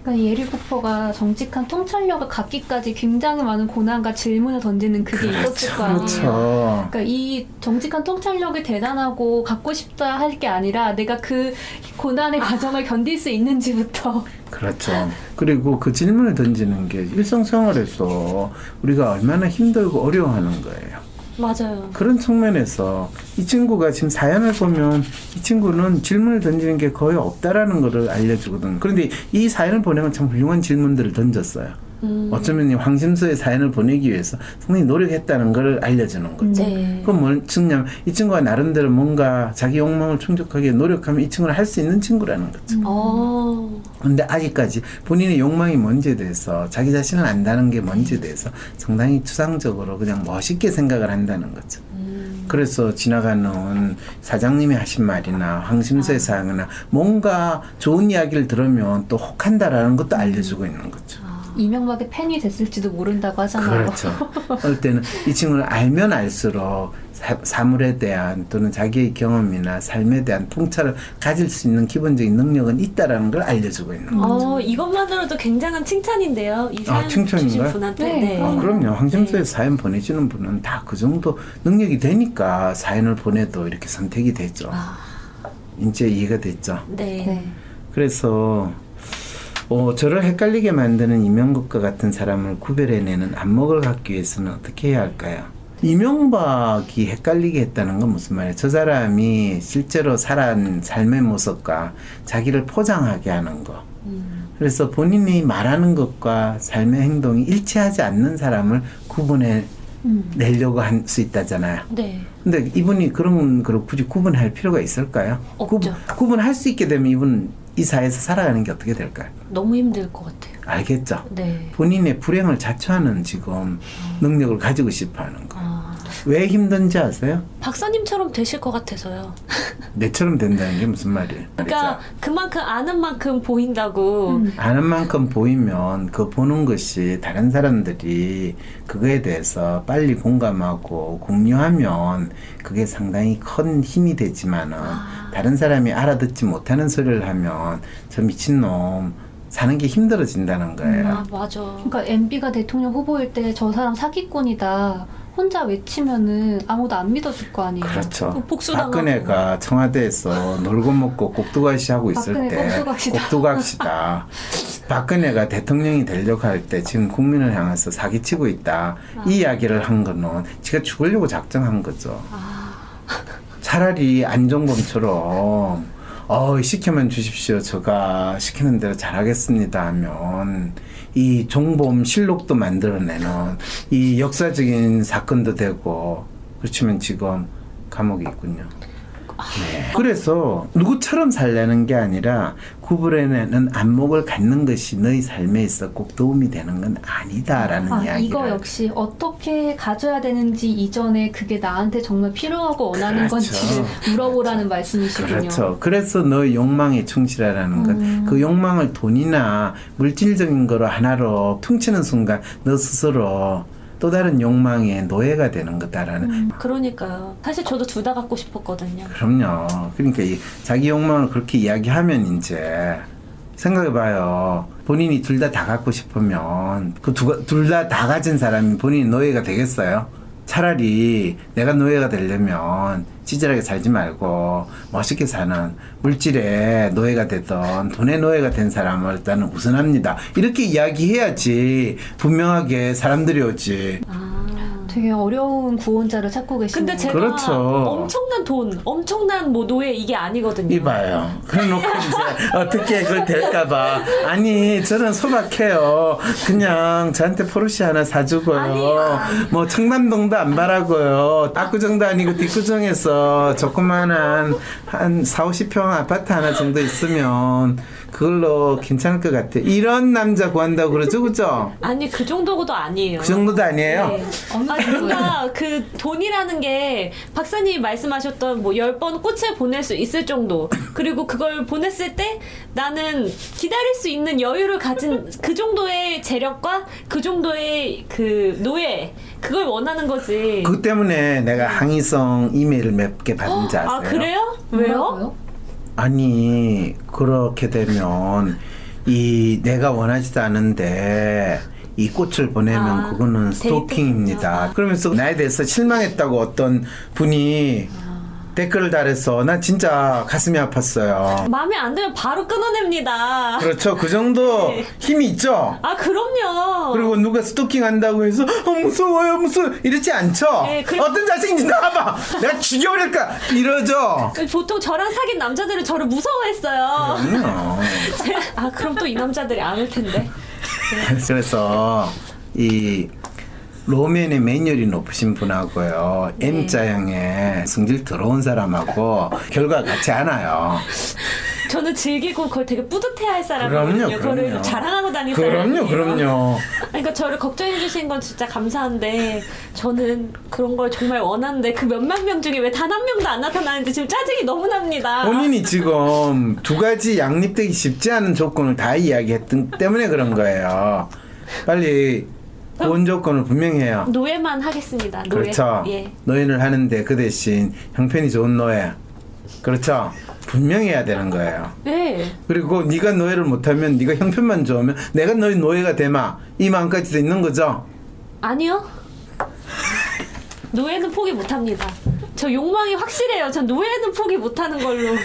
그러니까 이 에리 쿠퍼가 정직한 통찰력을 갖기까지 굉장히 많은 고난과 질문을 던지는 그게 있었을 거 아니에요. 그렇죠. 그러니까 이 정직한 통찰력이 대단하고 갖고 싶다 할 게 아니라 내가 그 고난의 과정을 견딜 수 있는지부터 그렇죠. 그리고 그 질문을 던지는 게 일상생활에서 우리가 얼마나 힘들고 어려워하는 거예요. 맞아요. 그런 측면에서 이 친구가 지금 사연을 보면 이 친구는 질문을 던지는 게 거의 없다라는 것을 알려주거든. 그런데 이 사연을 보내면 참 훌륭한 질문들을 던졌어요. 음. 어쩌면 이 황심수의 사연을 보내기 위해서 상당히 노력했다는 걸 알려주는 거죠. 네. 그건 뭘 측냐면 이 친구가 나름대로 뭔가 자기 욕망을 충족하기 노력하면 이 친구는 할 수 있는 친구라는 거죠. 어. 근데 아직까지 본인의 욕망이 뭔지에 대해서 자기 자신을 안다는 게 뭔지에 대해서 상당히 추상적으로 그냥 멋있게 생각을 한다는 거죠. 음. 그래서 지나가는 사장님이 하신 말이나 황심서의 사항이나 뭔가 좋은 이야기를 들으면 또 혹한다라는 것도 알려주고 있는 거죠. 이명박의 팬이 됐을지도 모른다고 하잖아요. 그렇죠. <laughs> 어떨 때는 이 친구를 알면 알수록 사, 사물에 대한 또는 자기의 경험이나 삶에 대한 통찰을 가질 수 있는 기본적인 능력은 있다라는 걸 알려주고 있는 거죠. 어, 이것만으로도 굉장한 칭찬인데요. 이 사연 아, 칭찬인가요? 주신 분한테. 네. 네. 아, 그럼요. 황심소에 네. 사연 보내주는 분은 다 그 정도 능력이 되니까 사연을 보내도 이렇게 선택이 되죠. 아, 이제 이해가 됐죠. 네. 네. 그래서 어, 저를 헷갈리게 만드는 이명박과 같은 사람을 구별해내는 안목을 갖기 위해서는 어떻게 해야 할까요? 이명박이 헷갈리게 했다는 건 무슨 말이에요? 저 사람이 실제로 살아온 삶의 모습과 자기를 포장하게 하는 거. 음. 그래서 본인이 말하는 것과 삶의 행동이 일치하지 않는 사람을 구분해 음. 내려고 할 수 있다잖아요. 네. 근데 이분이 그런 걸 굳이 구분할 필요가 있을까요? 없죠. 구분, 구분할 수 있게 되면 이분 이 사회에서 살아가는 게 어떻게 될까요? 너무 힘들 것 같아요. 알겠죠? 네. 본인의 불행을 자초하는 지금 능력을 가지고 싶어 하는 거. 아, 왜 힘든지 아세요? 박사님처럼 되실 것 같아서요. 내처럼 된다는 게 무슨 말이에요? 그러니까 말이죠? 그만큼 아는 만큼 보인다고. 음. 아는 만큼 보이면 그 보는 것이 다른 사람들이 그거에 대해서 빨리 공감하고 공유하면 그게 상당히 큰 힘이 되지만은 아. 다른 사람이 알아듣지 못하는 소리를 하면 저 미친놈 사는 게 힘들어진다는 거예요. 아, 맞아. 그러니까 MB가 대통령 후보일 때 저 사람 사기꾼이다 혼자 외치면은 아무도 안 믿어줄 거 아니에요. 그렇죠. 그 복수당하고. 박근혜가 청와대에서 놀고 먹고 꼭두각시 하고 있을 박근혜 때 꼭두각시다. 꼭두각시다. <laughs> 박근혜가 대통령이 되려고 할 때 지금 국민을 향해서 사기치고 있다. 아. 이 이야기를 한 거는 지가 죽으려고 작정한 거죠. 아, <laughs> 차라리 안종범처럼 어 시키면 주십시오. 제가 시키는 대로 잘하겠습니다 하면 이 종범 실록도 만들어내는 이 역사적인 사건도 되고 그렇지만 지금 감옥에 있군요. 네. 그래서 누구처럼 살려는 게 아니라 구분해내는 안목을 갖는 것이 너희 삶에 있어 꼭 도움이 되는 건 아니다라는 아, 이야기를 이거 역시 어떻게 가져야 되는지 이전에 그게 나한테 정말 필요하고 원하는 그렇죠. 건지를 물어보라는 말씀이시군요. 그렇죠. 그래서 너의 욕망에 충실하라는 것. 음. 그 욕망을 돈이나 물질적인 거로 하나로 퉁치는 순간 너 스스로 또 다른 욕망의 노예가 되는 거다라는. 음. 그러니까요. 사실 저도 둘 다 갖고 싶었거든요. 그럼요. 그러니까 이 자기 욕망을 그렇게 이야기하면 이제 생각해봐요. 본인이 둘 다다 갖고 싶으면 그 둘 다 다 가진 사람이 본인이 노예가 되겠어요? 차라리 내가 노예가 되려면 찌질하게 살지 말고 멋있게 사는 물질의 노예가 되던 돈의 노예가 된 사람을 일단은 우선합니다. 이렇게 이야기해야지 분명하게 사람들이 오지. 아. 되게 어려운 구원자를 찾고 계시네요. 근데 제가 그렇죠. 엄청난 돈, 엄청난 뭐 노예 이게 아니거든요. 이봐요. 그래놓고 <laughs> 이제 어떻게 그걸 될까봐. 아니, 저는 소박해요. 그냥 저한테 포르쉐 하나 사주고요. 뭐 청담동도 안 바라고요. 압구정도 아니고 뒷구정에서 조그만한 한 4, 50평 아파트 하나 정도 있으면 그걸로 괜찮을 것 같아. 이런 남자 구한다고 그러죠, 그죠? 아니 그 정도도 아니에요. 그 정도도 아니에요. 네. 어느 아, 뭔가 그 돈이라는 게 박사님이 말씀하셨던 뭐 열 번 꽃을 보낼 수 있을 정도 그리고 그걸 보냈을 때 나는 기다릴 수 있는 여유를 가진 그 정도의 재력과 그 정도의 그 노예 그걸 원하는 거지. 그것 때문에 내가 항의성 이메일을 몇 개 받은지 아세요? 아 그래요? 왜요? 뭐라고요? 아니 그렇게 되면 이 내가 원하지도 않은데 이 꽃을 보내면 아, 그거는 스토킹입니다. 그러면서 나에 대해서 실망했다고 어떤 분이 댓글을 달해서 나 진짜 가슴이 아팠어요. 마음에 안 들면 바로 끊어냅니다. 그렇죠. 그 정도 네. <laughs> 힘이 있죠. 아 그럼요. 그리고 누가 스토킹 한다고 해서 어, 무서워요 무서워 이러지 않죠. 네, 그래- 어떤 자식인지 나와봐. 내가 죽여버릴까 이러죠. 보통 저랑 사귄 남자들은 저를 무서워했어요. 그럼요. <laughs> 아 그럼 또 이 남자들이 안 올 텐데. <laughs> 그래서 이 로맨의 매뉴얼이 높으신 분하고요 네. M자형의 성질 더러운 사람하고 결과 같지 않아요. 저는 즐기고 그걸 되게 뿌듯해할 사람이거든요. 그럼요, 그럼요. 자랑하고 다닐 그럼요, 사람이에요. 그럼요. 그러니까 저를 걱정해 주신 건 진짜 감사한데 저는 그런 걸 정말 원하는데 그 몇만 명 중에 왜 단 한 명도 안 나타나는지 지금 짜증이 너무 납니다. 본인이 지금 두 가지 양립되기 쉽지 않은 조건을 다 이야기했기 때문에 그런 거예요. 빨리 <laughs> 고온 조건을 분명히 해요. 노예만 하겠습니다. 노예. 그렇죠. 예. 노예를 하는데 그 대신 형편이 좋은 노예. 그렇죠. 분명히 해야 되는 거예요. 네. 그리고 네가 노예를 못하면 네가 형편만 좋으면 내가 너희 노예가 되마 이 마음까지도 있는 거죠. 아니요. <laughs> 노예는 포기 못 합니다. 저 욕망이 확실해요. 전 노예는 포기 못 하는 걸로.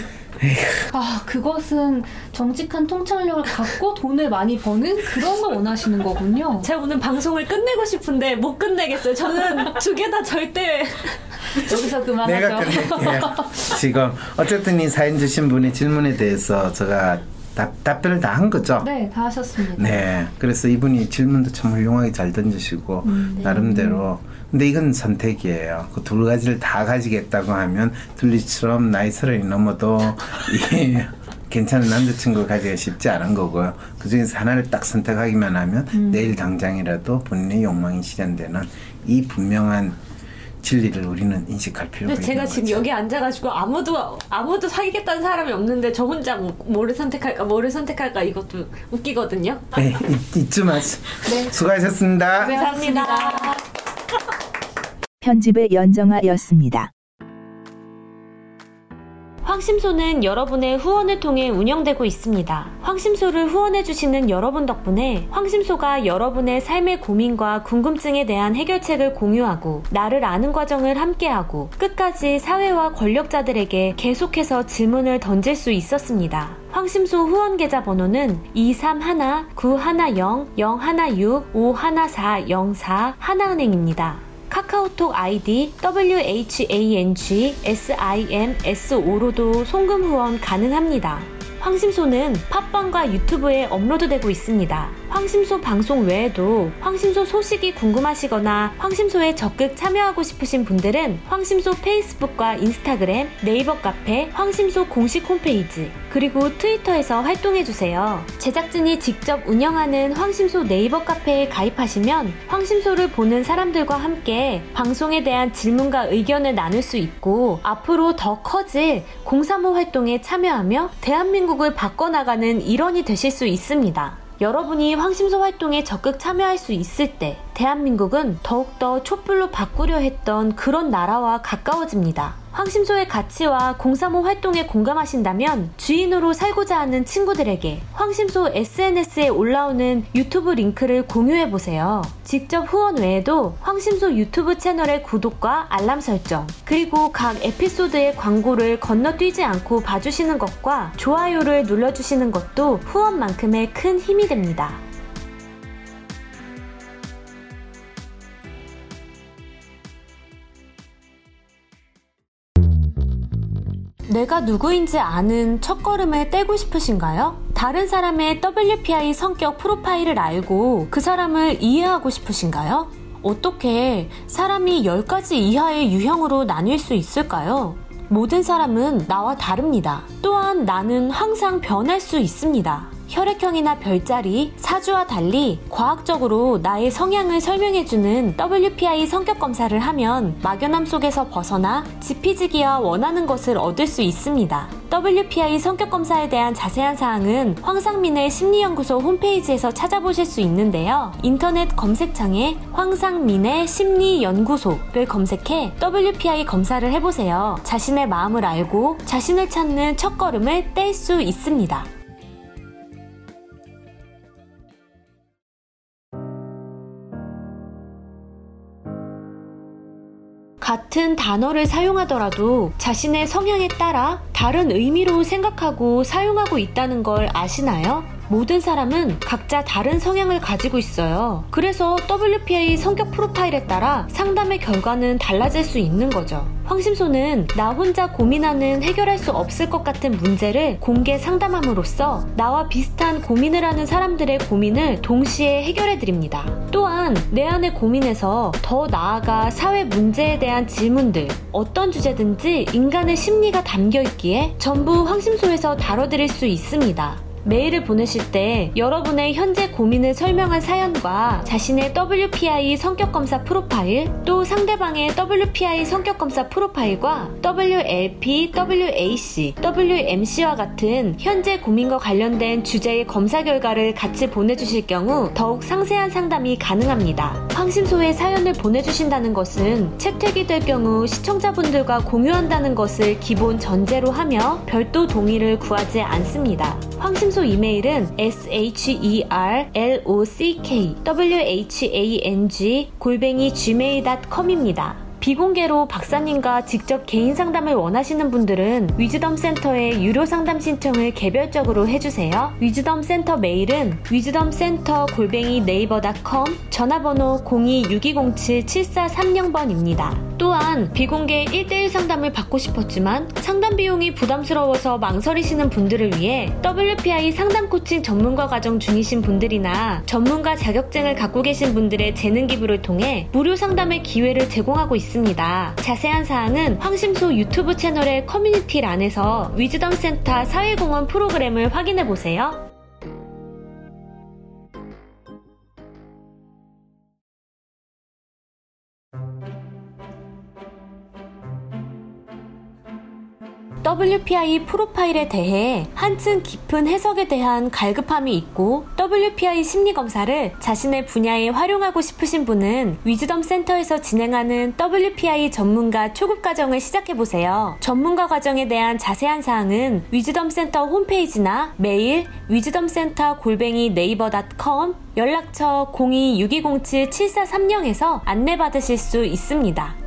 아, 그것은 정직한 통찰력을 갖고 돈을 많이 버는 그런 걸 원하시는 거군요. 제가 오늘 방송을 끝내고 싶은데 못 끝내겠어요. 저는 두 개 다 절대 <laughs> 여기서 내가 그만하죠. 끝낼게. 지금 어쨌든 이 사연 주신 분의 질문에 대해서 제가 답, 답변을 다 한 거죠. 네, 다 하셨습니다. 네. 그래서 이분이 질문도 참 훌륭하게 잘 던지시고 음, 네. 나름대로. 근데 이건 선택이에요. 그두 가지를 다 가지겠다고 하면 둘리처럼 나이 서른이 넘어도 이 <laughs> 괜찮은 남자친구를 가지기가 쉽지 않은 거고요. 그 중에서 하나를 딱 선택하기만 하면 음. 내일 당장이라도 본인의 욕망이 실현되는 이 분명한 진리를 우리는 인식할 필요가 근데 있는 제가 거죠. 지금 여기 앉아가지고 아무도 아무도 사귀겠다는 사람이 없는데 저 혼자 뭐, 뭐를 선택할까 뭐를 선택할까 이것도 웃기거든요. 네, 이- 이쯤 하죠. 네. 수고하셨습니다. 감사합니다. 편집의 연정아였습니다. 황심소는 여러분의 후원을 통해 운영되고 있습니다. 황심소를 후원해주시는 여러분 덕분에 황심소가 여러분의 삶의 고민과 궁금증에 대한 해결책을 공유하고 나를 아는 과정을 함께하고 끝까지 사회와 권력자들에게 계속해서 질문을 던질 수 있었습니다. 황심소 후원 계좌 번호는 231-916-016-51404 하나은행입니다. 카카오톡 아이디 WHANGSIMS5로도 송금 후원 가능합니다. 황심소는 팟빵과 유튜브에 업로드되고 있습니다. 황심소 방송 외에도 황심소 소식이 궁금하시거나 황심소에 적극 참여하고 싶으신 분들은 황심소 페이스북과 인스타그램, 네이버 카페, 황심소 공식 홈페이지, 그리고 트위터에서 활동해주세요. 제작진이 직접 운영하는 황심소 네이버 카페에 가입하시면 황심소를 보는 사람들과 함께 방송에 대한 질문과 의견을 나눌 수 있고 앞으로 더 커질 035 활동에 참여하며 대한민국을 바꿔나가는 일원이 되실 수 있습니다. 여러분이 황심소 활동에 적극 참여할 수 있을 때 대한민국은 더욱더 촛불로 바꾸려 했던 그런 나라와 가까워집니다. 황심소의 가치와 035 활동에 공감하신다면 주인으로 살고자 하는 친구들에게 황심소 SNS에 올라오는 유튜브 링크를 공유해보세요. 직접 후원 외에도 황심소 유튜브 채널의 구독과 알람 설정, 그리고 각 에피소드의 광고를 건너뛰지 않고 봐주시는 것과 좋아요를 눌러주시는 것도 후원만큼의 큰 힘이 됩니다. 내가 누구인지 아는 첫걸음을 떼고 싶으신가요? 다른 사람의 WPI 성격 프로파일을 알고 그 사람을 이해하고 싶으신가요? 어떻게 사람이 10가지 이하의 유형으로 나뉠 수 있을까요? 모든 사람은 나와 다릅니다. 또한 나는 항상 변할 수 있습니다. 혈액형이나 별자리, 사주와 달리 과학적으로 나의 성향을 설명해주는 WPI 성격 검사를 하면 막연함 속에서 벗어나 지피지기와 원하는 것을 얻을 수 있습니다. WPI 성격 검사에 대한 자세한 사항은 황상민의 심리연구소 홈페이지에서 찾아보실 수 있는데요. 인터넷 검색창에 황상민의 심리연구소를 검색해 WPI 검사를 해보세요. 자신의 마음을 알고 자신을 찾는 첫걸음을 뗄 수 있습니다. 같은 단어를 사용하더라도 자신의 성향에 따라 다른 의미로 생각하고 사용하고 있다는 걸 아시나요? 모든 사람은 각자 다른 성향을 가지고 있어요. 그래서 WPA 성격 프로파일에 따라 상담의 결과는 달라질 수 있는 거죠. 황심소는 나 혼자 고민하는 해결할 수 없을 것 같은 문제를 공개 상담함으로써 나와 비슷한 고민을 하는 사람들의 고민을 동시에 해결해 드립니다. 또한 내 안의 고민에서 더 나아가 사회 문제에 대한 질문들, 어떤 주제든지 인간의 심리가 담겨 있기에 전부 황심소에서 다뤄드릴 수 있습니다. 메일을 보내실 때 여러분의 현재 고민을 설명한 사연과 자신의 WPI 성격검사 프로파일 또 상대방의 WPI 성격검사 프로파일과 WLP, WAC, WMC와 같은 현재 고민과 관련된 주제의 검사 결과를 같이 보내주실 경우 더욱 상세한 상담이 가능합니다. 황심소에 사연을 보내주신다는 것은 채택이 될 경우 시청자분들과 공유한다는 것을 기본 전제로 하며 별도 동의를 구하지 않습니다. 황심소 이메일은 sherlock whang 골뱅이 gmail.com입니다. 비공개로 박사님과 직접 개인 상담을 원하시는 분들은 위즈덤 센터에 유료 상담 신청을 개별적으로 해주세요. 위즈덤 센터 메일은 위즈덤 센터 골뱅이 naver.com 전화번호 026207-7430번입니다. 또한 비공개 1대1 상담을 받고 싶었지만 상담 비용이 부담스러워서 망설이시는 분들을 위해 WPI 상담 코칭 전문가 과정 중이신 분들이나 전문가 자격증을 갖고 계신 분들의 재능 기부를 통해 무료 상담의 기회를 제공하고 있습니다. 있습니다. 자세한 사항은 황심소 유튜브 채널의 커뮤니티 란에서 위즈덤 센터 사회공헌 프로그램을 확인해 보세요. WPI 프로파일에 대해 한층 깊은 해석에 대한 갈급함이 있고 WPI 심리 검사를 자신의 분야에 활용하고 싶으신 분은 위즈덤 센터에서 진행하는 WPI 전문가 초급 과정을 시작해 보세요. 전문가 과정에 대한 자세한 사항은 위즈덤 센터 홈페이지나 메일 위즈덤 센터 골뱅이 naver.com 연락처 026207-7430에서 안내받으실 수 있습니다.